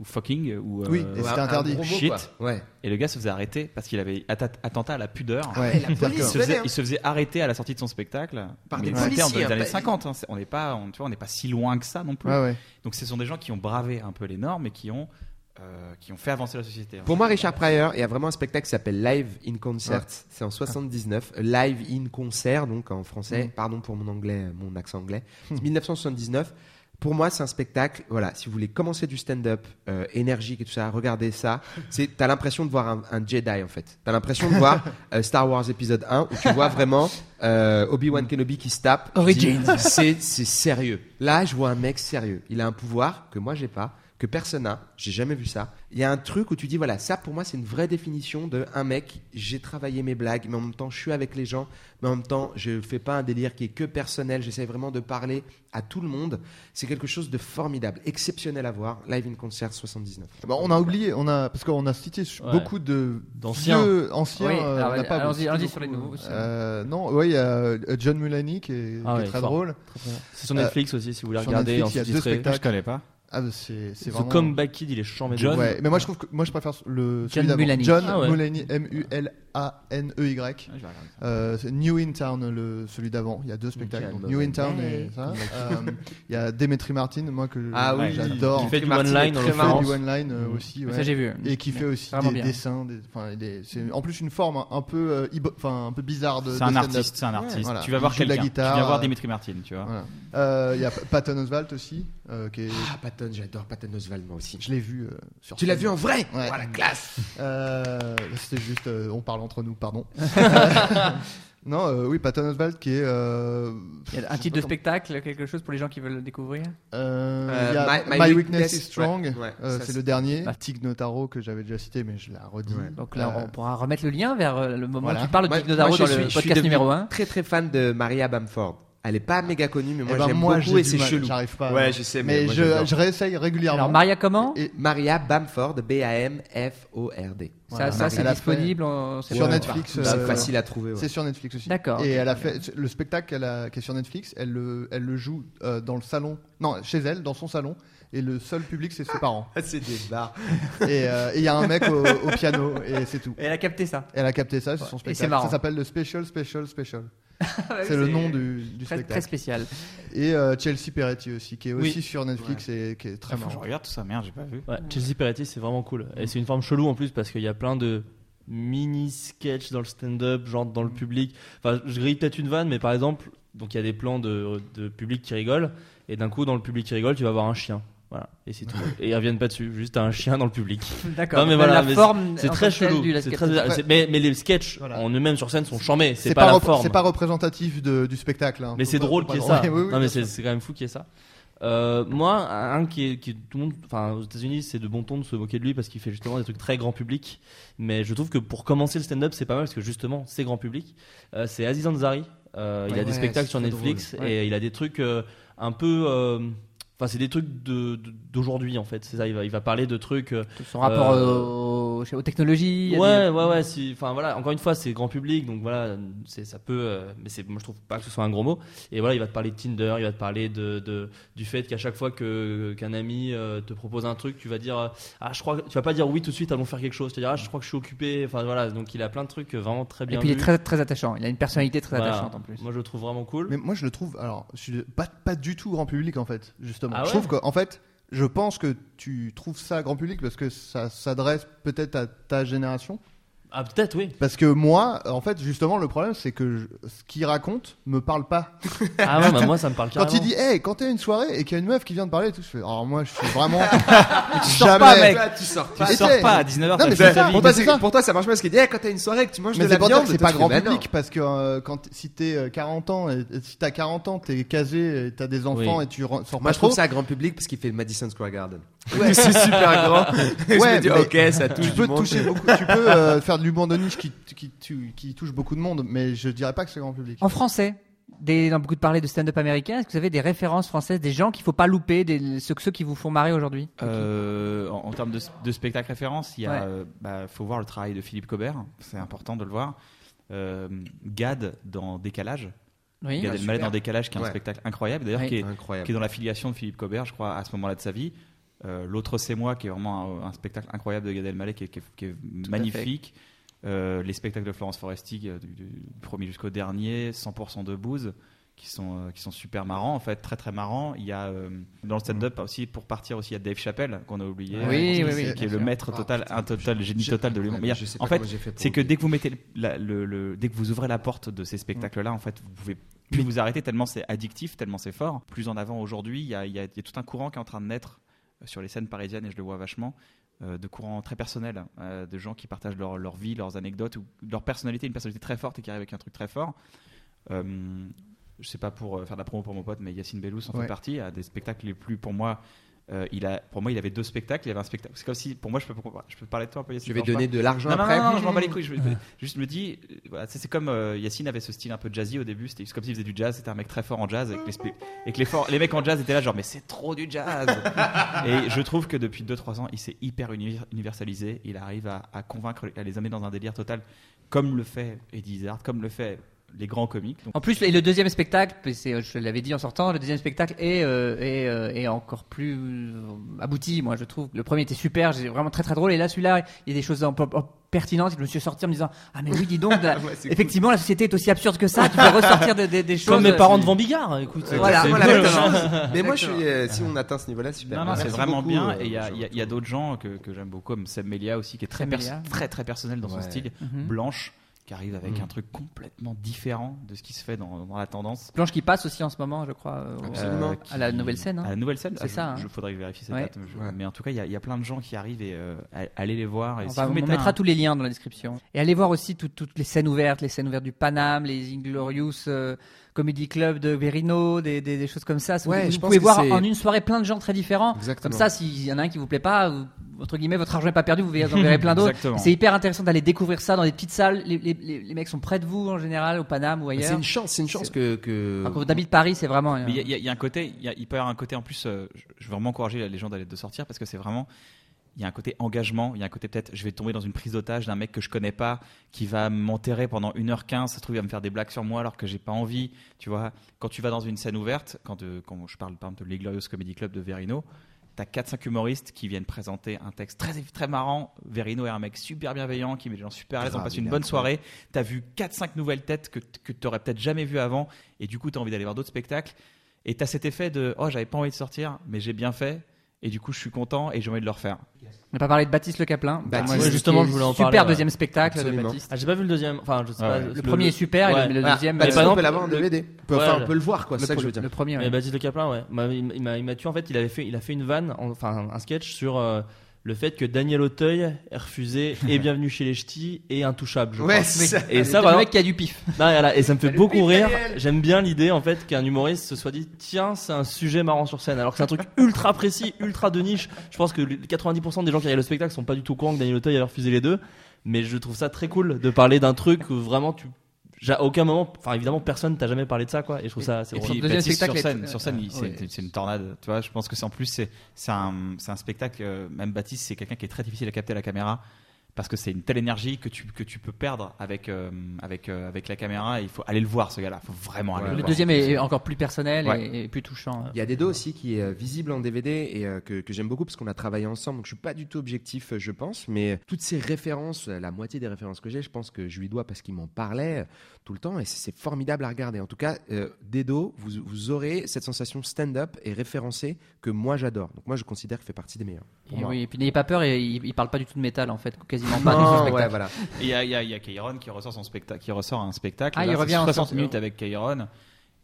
ou fucking ou euh, Oui, et Ouais, c'était un interdit. gros mot, Shit. quoi. Ouais. et le gars se faisait arrêter parce qu'il avait atta- attentat à la pudeur. Ouais, la c'est-à-dire police, Il se, faisait, venait, hein. il se faisait arrêter à la sortie de son spectacle Par Mais des c'était en- policiers, dans les hein, années pas- 50 hein, c'est- on n'est pas on, tu vois on n'est pas si loin que ça non plus Ouais, ouais. donc ce sont des gens qui ont bravé un peu les normes et qui ont euh, qui ont fait avancer la société hein. Pour moi, Richard Pryor, il y a vraiment un spectacle qui s'appelle Live in Concert. C'est en 79. Live in Concert, donc en français. Pardon pour mon anglais, mon accent anglais. C'est 1979. Pour moi, c'est un spectacle. Voilà, si vous voulez commencer du stand-up euh, énergique et tout ça, regardez ça. C'est, t'as l'impression de voir un, un Jedi en fait. T'as l'impression de voir euh, Star Wars épisode 1 où tu vois vraiment euh, Obi-Wan Kenobi qui se tape. Origins. C'est, c'est sérieux. Là, je vois un mec sérieux. Il a un pouvoir que moi j'ai pas que personne n'a, j'ai jamais vu ça. Il y a un truc où tu dis voilà, ça pour moi c'est une vraie définition de un mec, j'ai travaillé mes blagues, mais en même temps je suis avec les gens, mais en même temps je fais pas un délire qui est que personnel, j'essaie vraiment de parler à tout le monde. C'est quelque chose de formidable, exceptionnel à voir. Live in Concert 79. Bah, on a oublié, on a parce qu'on a cité Ouais. beaucoup de D'anciens. vieux, anciens. Oui, euh, alors, on pas allons-y- beaucoup, sur les nouveaux aussi. euh, non, ouais, il y a euh, John Mulaney qui est, Ah qui est ouais, très fort. drôle. C'est sur Euh, Netflix aussi si vous voulez regarder en Netflix, il y a deux spectacles. je connais pas Ah, bah, c'est c'est vraiment. Comeback Kid, il est chambé de John. Ouais, mais moi je trouve que moi je préfère le celui d'avant. Mulaney. John Ah ouais. Mulaney, M U L A N Y. Je vais regarder ça. Euh, c'est New in Town, le, celui d'avant. Il y a deux spectacles. Donc New in Town et ça. Euh, Il y a Demetri Martin, moi que Ah oui, j'adore. Qui fait du one-line Qui fait du one line Mhm. aussi. ouais. Ça j'ai vu. Et qui fait aussi des bien. dessins. des- enfin, des- c'est en plus une forme un, un peu, euh, un peu bizarre de. C'est un artiste, c'est un artiste. voilà. Tu vas voir joue de la quelqu'un. Tu guitare, viens voir euh, Dimitri Martin, tu vois. Voilà. Euh, Il y a Patton Oswalt aussi, euh, qui est, Ah Patton, j'adore Patton Oswalt moi aussi. je l'ai vu euh, sur. Tu l'as vu en vrai? Ouais. Oh la classe Euh, C'était juste, euh, on parle entre nous, pardon. non, euh, oui, Patton Oswalt qui est. euh, Il y a je un titre de spectacle, quelque chose pour les gens qui veulent le découvrir Euh, Euh, il y a My- My, My Weakness, Weakness, is Strong. ouais, ouais, Euh, ça, c'est le dernier. Tig Notaro que j'avais déjà cité, mais je l'ai redit. Ouais. Donc là, Euh, on pourra remettre le lien vers euh, le moment Voilà. où tu parles de Dick Notaro moi, je dans suis- le je suis podcast numéro 1. Très très fan de Maria Bamford. Elle est pas méga connue, mais moi Eh ben, j'aime moi, beaucoup et c'est mal, chelou. J'arrive pas. Ouais, je sais, mais, mais moi, je, je réessaye régulièrement. Alors Maria comment Et Maria Bamford, B-A-M-F-O-R-D. Ça, ça c'est disponible en- c'est Sur Netflix. C'est euh, facile à trouver. ouais. C'est sur Netflix aussi. D'accord. Et elle a fait le spectacle qu'elle a, qui est sur Netflix. Elle le, elle le joue euh, dans le salon, non, chez elle, dans son salon. Et le seul public, c'est ses parents. C'est des barres. Et euh, et il y a un mec au, au piano et c'est tout. Et elle a capté ça. Elle a capté ça, c'est son Et spectacle. c'est marrant. Ça s'appelle le Special, Special, Special. C'est le nom du, du Très, très spectacle. spécial. Et euh, Chelsea Peretti aussi, qui est Oui. aussi sur Netflix et qui est très que je marrant. regarde tout ça, merde, j'ai pas vu. Ouais, Chelsea Peretti, c'est vraiment cool. Et c'est une forme chelou en plus parce qu'il y a plein de mini sketchs dans le stand-up, genre dans le public. Enfin, je grille peut-être une vanne, mais par exemple, donc il y a des plans de, de public qui rigolent, et d'un coup, dans le public qui rigole, tu vas voir un chien. Voilà, et c'est tout. et ils reviennent pas dessus, juste un chien dans le public. D'accord. Non, mais voilà, la mais forme. C'est très chelou. c'est très- c'est- mais, mais les sketchs Voilà. en eux-mêmes sur scène sont charmés, c'est pas, pas, la rep- forme. c'est pas représentatif de- du spectacle. hein. Mais Faut c'est pas- drôle faut pas qu'il y ait ça. Oui, oui, non, mais bien c'est sûr. c'est quand même fou qu'il y ait ça. Euh, moi, un qui est, qui est- tout le monde, enfin aux États-Unis, c'est de bon ton de se moquer de lui parce qu'il fait justement des trucs très grand public. Mais je trouve que pour commencer le stand-up, c'est pas mal parce que justement, c'est grand public. Euh, c'est Aziz Ansari. Euh, il a Ouais, des spectacles c'est sur Netflix drôle. et il a des trucs euh, un peu. euh, Enfin, c'est des trucs de- de- d'aujourd'hui en fait. C'est ça. Il va, il va parler de trucs. euh, Son rapport Euh, aux, aux technologies. Ouais, des- ouais, ouais. Si, enfin voilà, encore une fois, c'est grand public, donc voilà, c'est ça peut, euh, mais c'est, moi je trouve pas que ce soit un gros mot. Et voilà, il va te parler de Tinder, il va te parler de, de du fait qu'à chaque fois que qu'un ami euh, te propose un truc, tu vas dire, ah je crois, tu vas pas dire oui tout de suite, allons faire quelque chose. Tu vas dire, ah je crois que je suis occupé. Enfin voilà, donc il a plein de trucs vraiment très Et bien. puis il est très, très attachant. Il a une personnalité très Voilà. attachante en plus. Moi je le trouve vraiment cool. Mais moi, je le trouve. Alors, je suis pas, pas du tout grand public en fait, justement. Ah je trouve qu'en fait, je pense que tu trouves ça grand public parce que ça s'adresse peut-être à ta génération. Ah peut-être oui. Parce que moi, en fait, justement, le problème, c'est que je- ce qu'il raconte me parle pas. Ah ouais, bah, moi ça me parle carrément. Quand il dit, hey, quand t'es à une soirée et qu'il y a une meuf qui vient de parler et tout, je fais, alors moi, je suis vraiment. sors pas, mec. Toi, tu sors Tu pas. Et sors pas à 19h, Non, mais c'est ça. Pour toi, c'est pour toi, ça marche pas parce qu'il dit, eh, quand t'as une soirée, que tu manges Mais de c'est la pour viande, que c'est toi, pas tu grand fais, bah, non. public parce que euh, quand si t'es euh, 40 ans et et si t'as 40 ans t'es casé et t'as des enfants Oui. et tu re- sors Moi, pas je trouve ça grand public parce qu'il fait le Madison Square Garden. c'est super grand. je Ouais, me dis, mais ok, ça touche tu du peux monde. toucher beaucoup tu peux euh, faire l'humour de niche qui, qui, qui, qui touche beaucoup de monde mais je dirais pas que c'est grand public En français, des, dans beaucoup de parler de stand-up américain, est-ce que vous avez des références françaises, des gens qu'il faut pas louper, des, ceux, ceux qui vous font marrer aujourd'hui? Euh, en, en termes de, de spectacle référence, il y a, Ouais. euh, bah, faut voir le travail de Philippe Cobert. C'est important de le voir. Euh, Gad dans Décalage. Oui. Gad Ah, Elmaleh dans Décalage, qui est un Ouais. spectacle incroyable. D'ailleurs, Oui. qui, est, Incroyable. qui est dans l'affiliation de Philippe Cobert, je crois, à ce moment-là de sa vie. Euh, L'autre, c'est moi, qui est vraiment un, un spectacle incroyable de Gad Elmaleh, qui est, qui est- qui est à magnifique. Euh, les spectacles de Florence Foresti, euh, du, du premier jusqu'au dernier, 100% de bouse, qui sont, euh, qui sont super marrants, en fait, très très marrants. Il y a euh, dans le stand-up aussi, pour partir aussi, il y a Dave Chappelle, qu'on a oublié, Oui, euh, oui, qui, oui, qui bien est le maître Ah, total, putain, un total, je- génie je- total de l'humour. en fait, c'est que dès que vous mettez le, la- le- le- dès que vous ouvrez la porte de ces spectacles-là, en fait, vous pouvez plus vous arrêter tellement c'est addictif, tellement c'est fort. Plus en avant aujourd'hui, il y a, il y a- y a tout un courant qui est en train de naître sur les scènes parisiennes et je le vois vachement. Euh, de courants très personnels, euh, de gens qui partagent leur, leur vie, leurs anecdotes ou leur personnalité, une personnalité très forte et qui arrive avec un truc très fort. Euh, je sais pas pour euh, faire de la promo pour mon pote, mais Yacine Bellous en Ouais. fait partie. A des spectacles les plus pour moi. Euh, il a, pour moi, il avait deux spectacles. Il avait un spectacle. C'est comme si, pour moi, je peux, je peux parler de toi un peu. Yacine, Je vais donner de l'argent non, non, après. non, non, je m'en bats les couilles. Je, me- juste me dis, euh, voilà, c'est comme euh, Yacine avait ce style un peu jazzy au début. C'était comme s'il faisait du jazz. C'était un mec très fort en jazz. Et que les, et que les, forts- les mecs en jazz étaient là, genre, mais c'est trop du jazz. et je trouve que depuis 2-3 ans, il s'est hyper uni- universalisé. Il arrive à, à convaincre, à les amener dans un délire total, comme le fait Eddie Izzard, comme le fait les grands comiques. Donc, En plus, et le deuxième spectacle, je l'avais dit en sortant, le deuxième spectacle est, euh, est, euh, est encore plus euh, abouti, moi je trouve. Le premier était super, j'ai vraiment très très drôle, et là celui-là, il y a des choses un peu- pertinentes. Je me suis sorti en me disant, ah mais oui, dis donc, la- Ouais, c'est effectivement, la société est aussi absurde que ça. Tu peux ressortir des, choses. Comme mes parents devant Bigard, écoute. C'est Voilà. chose. Mais moi, je suis, euh, si on atteint ce niveau-là, super. non, non, c'est vraiment beaucoup, bien. euh, Et il y a, Jean. il y a- il y a d'autres gens que, que j'aime beaucoup, comme Seb Melia aussi, qui est très, très, très personnel dans son style. Mhm. Blanche, qui arrive avec Mm. un truc complètement différent de ce qui se fait dans, dans la tendance. Blanche qui passe aussi en ce moment, je crois, euh, Absolument. Euh, à la nouvelle scène. hein. À la nouvelle scène, C'est ah, ça, hein. Je faudrait vérifier cette Ouais. date. je- Ouais. Mais en tout cas, il y, a- il y a plein de gens qui arrivent et euh, allez les voir. Et On, si va- vous on mettra un- tous les liens dans la description. Et allez voir aussi tout- toutes les scènes ouvertes, les scènes ouvertes du Paname, les Inglorious euh, Comedy Club de Verino, des, des, des choses comme ça. Ouais, vous je vous pense pouvez que voir en une soirée plein de gens très différents. Exactement. Comme ça, s'il y en a un qui vous plaît pas, vous- entre guillemets, votre argent n'est pas perdu, vous verrez- en verrez plein d'autres. Exactement. C'est hyper intéressant d'aller découvrir ça dans des petites salles. Les, les, les, les mecs sont près de vous en général, au Paname ou Mais C'est ailleurs. une chance, c'est une chance que. que... Enfin, quand vous habitez Paris, c'est vraiment. euh, Mais il y, a- y y un côté, il, peut y avoir un côté en plus. euh, je veux vraiment encourager les gens d'aller de sortir parce que c'est vraiment. Il y a un côté engagement, il y a un côté peut-être je vais tomber dans une prise d'otage d'un mec que je connais pas, qui va m'enterrer pendant 1h15, ça se trouve il va me faire des blagues sur moi alors que j'ai pas envie. Tu vois, quand tu vas dans une scène ouverte, quand, quand je parle par exemple de l'Iglorious Comedy Club de Verino, T'as 4-5 humoristes qui viennent présenter un texte très, très marrant. Verino est un mec super bienveillant qui met les gens super à l'aise. On passe une bonne soirée. T'as vu 4-5 nouvelles têtes que, que t'aurais peut-être jamais vu avant. Et du coup, t'as envie d'aller voir d'autres spectacles. Et t'as cet effet de oh, j'avais pas envie de sortir, mais j'ai bien fait. Et du coup, je suis content et j'ai envie de le refaire. On n'a pas parlé de Baptiste Le Caplin. Baptiste, Ouais, justement, je voulais en super parler, ouais. deuxième spectacle Absolument. de Baptiste. Ah, j'ai pas vu le deuxième. Enfin, je sais Ah pas. ouais. Le, premier est super, et ouais. le, le Ah, deuxième. bah, par sais, on exemple, peut l'avoir en le- DVD. On peut, Ouais, enfin, le- on peut le voir, quoi. le, C'est ça que je veux dire. le premier. Mais. Baptiste Le Caplin, ouais. Il m'a tué en fait. Il avait fait, il a fait une vanne, en- enfin un sketch sur euh, le fait que Daniel Auteuil ait refusé et Bienvenue chez les Ch'tis et Intouchable. Je Ouais, crois. c'est ça. Et C'est ça, voilà. mec qui a du pif. Non, voilà, et ça me fait beaucoup Pif, rire. J'aime bien l'idée en fait qu'un humoriste se soit dit tiens c'est un sujet marrant sur scène alors que c'est un truc ultra précis, ultra de niche. Je pense que les 90% des gens qui regardent le spectacle sont pas du tout au courant que Daniel Auteuil avait refusé les deux, mais je trouve ça très cool de parler d'un truc où vraiment tu à aucun moment, enfin évidemment personne t'a jamais parlé de ça quoi et je trouve ça Et drôle. deuxième Baptiste spectacle sur est- scène, sur scène, il- euh, c'est ouais. c'est une tornade. Tu vois, je pense que c'est en plus c'est c'est un c'est un spectacle. euh, Même Baptiste, c'est quelqu'un qui est très difficile à capter à la caméra parce que c'est une telle énergie que tu que tu peux perdre avec euh, avec euh, avec la caméra. Et il faut aller le voir ce gars-là. Il faut vraiment aller Ouais. le Le voir. deuxième est encore plus personnel Ouais. et, et plus touchant. Il y a des dos aussi qui est visible en DVD et euh, que, que j'aime beaucoup parce qu'on a travaillé ensemble. Donc je suis pas du tout objectif, euh, je pense, mais toutes ces références, la moitié des références que j'ai, je pense que je lui dois parce qu'il m'en parlait tout le temps et c'est formidable à regarder. En tout cas, euh, Dedo, vous, vous aurez cette sensation stand-up et référencé que moi j'adore. Donc moi je considère qu'il fait partie des meilleurs. Pour Et moi. oui, et puis n'ayez pas peur, et il, il parle pas du tout de métal en fait, quasiment pas. Non, spectacle. ouais, voilà. Il y a, y a, il y a Kairon qui ressort son spectacle, qui ressort un spectacle. Ah, Là, il revient en 60 sorte- minutes avec Kairon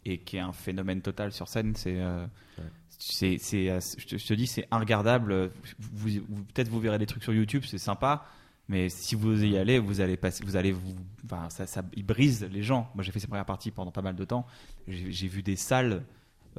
et qui est un phénomène total sur scène. C'est, euh, c'est, c'est, euh, je, te, je te dis, c'est regardable. Vous, vous- peut-être vous verrez des trucs sur YouTube, c'est sympa. Mais si vous y allez, vous allez passer, vous allez vous, enfin, ça, ça, il brise les gens. Moi, j'ai fait ses premières parties pendant pas mal de temps. J'ai vu des salles.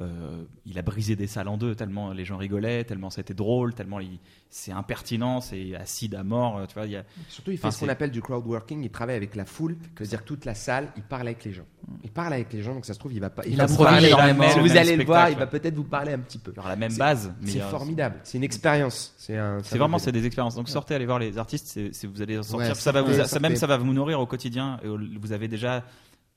Euh, il a brisé des salles en deux tellement les gens rigolaient, tellement c'était drôle, tellement il- c'est impertinent, c'est acide à mort. euh, Tu vois, il y a, Surtout, il fait Enfin, ce qu'on appelle du crowd working. Il travaille avec la foule. C'est-à-dire toute la salle, il parle avec les gens. Il parle avec les gens, donc ça se trouve, il va pas. Il va vous parler. énormément. Si vous allez le voir, il va peut-être vous parler un petit peu. alors la même C'est- base, mais C'est euh, formidable. C'est une expérience. C'est un. vraiment c'est des expériences. Donc sortez, allez voir les artistes, vous allez en sortir. Ouais, ça va vous, sortez, ça même ça va vous nourrir au quotidien. Vous avez déjà,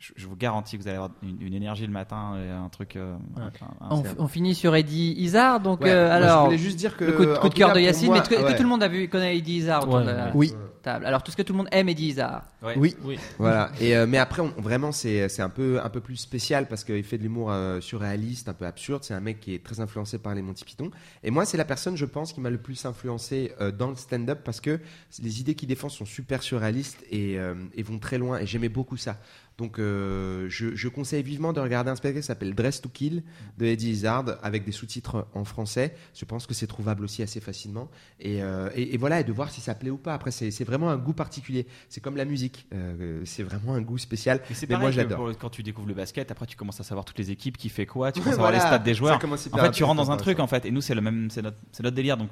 je, je vous garantis que vous allez avoir une, une énergie le matin et un truc. euh, un- un- On, finit sur Eddie Izzard, donc Ouais, euh, moi, je alors voulais juste dire que le coup de, coup cœur de Yacine, moi, mais que, tout le monde a vu connaît Eddie Izzard autour de la. Oui, table Alors tout ce que tout le monde aime Eddie Izzard. Ouais. oui. Oui. Voilà. Et euh, mais après, on- vraiment, c'est c'est un peu un peu plus spécial parce qu'il fait de l'humour euh, surréaliste, un peu absurde. C'est un mec qui est très influencé par les Monty Python. Et moi, c'est la personne, je pense, qui m'a le plus influencé euh, dans le stand-up parce que les idées qu'il défend sont super surréalistes et, euh, et vont très loin. Et j'aimais beaucoup ça. Donc, euh, je, je conseille vivement de regarder un spectacle qui s'appelle Dress to Kill de Eddie Izzard avec des sous-titres en français. Je pense que c'est trouvable aussi assez facilement. Et, euh, et, et voilà, et de voir si ça plaît ou pas. Après, c'est vraiment un goût particulier. C'est comme la musique. Euh, c'est vraiment un goût spécial. Mais Mais moi, j'adore. quand tu découvres le basket, après tu commences à savoir toutes les équipes, qui fait quoi, tu commences à savoir les stats des joueurs. En fait, tu rentres dans un truc en fait, et nous c'est notre, notre délire. Donc,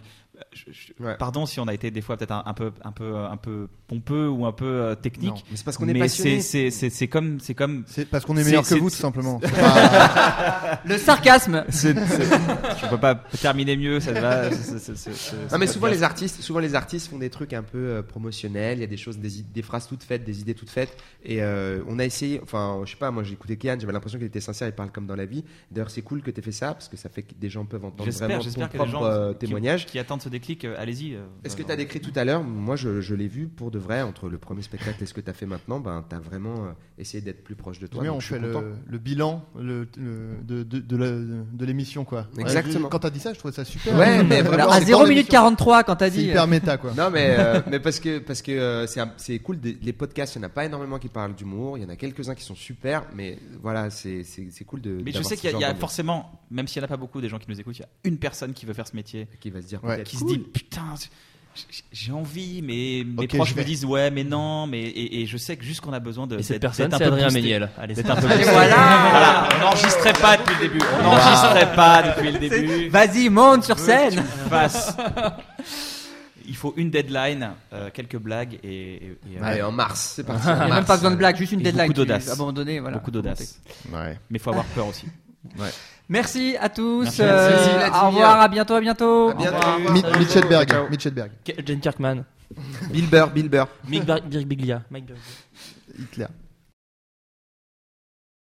je- je- Ouais. pardon si on a été des fois peut-être un, un peu, un peu, un peu pompeux ou un peu technique. Non. Mais c'est parce qu'on est passionné. c'est comme, c'est comme C'est parce qu'on est meilleur que vous, tout simplement. Pas- Le sarcasme. C'est- je peux pas terminer mieux, ça va. Non mais souvent les artistes, souvent les artistes font des trucs un peu euh, promotionnels. Il y a des choses, des, phrases toutes faites, des idées toutes faites. Et euh, on a essayé. Enfin, je sais pas. Moi, j'ai écouté Kian. J'avais l'impression qu'il était sincère. Il parle comme dans la vie. D'ailleurs, c'est cool que tu aies fait ça parce que ça fait que des gens peuvent entendre J'espère, vraiment ton j'espère que les propre gens euh, qui- témoignage. qui attendent ce déclic, euh, allez-y. euh, Est-ce que tu as décrit tout à l'heure? Moi, je, je l'ai vu pour de vrai entre le premier spectacle et ce que tu as fait maintenant. Ben, tu as vraiment essayé d'être plus proche de toi. Oui, on fait le, le bilan le, le- de, de, de l'émission, quoi. Exactement. Quand t'as dit ça, je trouvais ça super. Ouais, mais vraiment, Alors à c'est 0 dans minute l'émission. 43 quand t'as C'est dit. hyper méta, quoi. Non mais euh, mais parce que parce que euh, c'est c'est cool des- les podcasts il y en a pas énormément qui parlent d'humour il y en a quelques uns qui sont super mais voilà c'est c'est c'est cool de Mais je sais qu'il y a, y forcément, même s'il n'y en a pas beaucoup des gens qui nous écoutent, il y a une personne qui veut faire ce métier, qui va se dire Ouais. qui se dit putain, j'ai envie, mais mes Ok, proches je me disent ouais, mais non, mais et, et je sais que juste qu'on a besoin de. Et cette personne, c'est peu Adrien. Méniel. Allez, D'être un peu boosté. voilà. Voilà, on n'enregistrait pas depuis le début. On n'enregistrait pas depuis le début. Vas-y, monte sur scène. fasses. Il faut une deadline, euh, quelques blagues et, et- et, euh, allez en mars c'est parti Il n'y a même pas besoin de blague, juste une Et deadline. beaucoup d'audace. Abandonné, voilà. beaucoup d'audace. Ouais. Mais il faut avoir peur aussi. Merci à tous. Merci. euh, Merci, au revoir, à bientôt, à bientôt. À bientôt. Au revoir. Mi- Ciao. Mitchelberg. Ciao. Mitchelberg. Jane Kirkman. Bill Burr Bill Burr. Mike Birk. Hitler.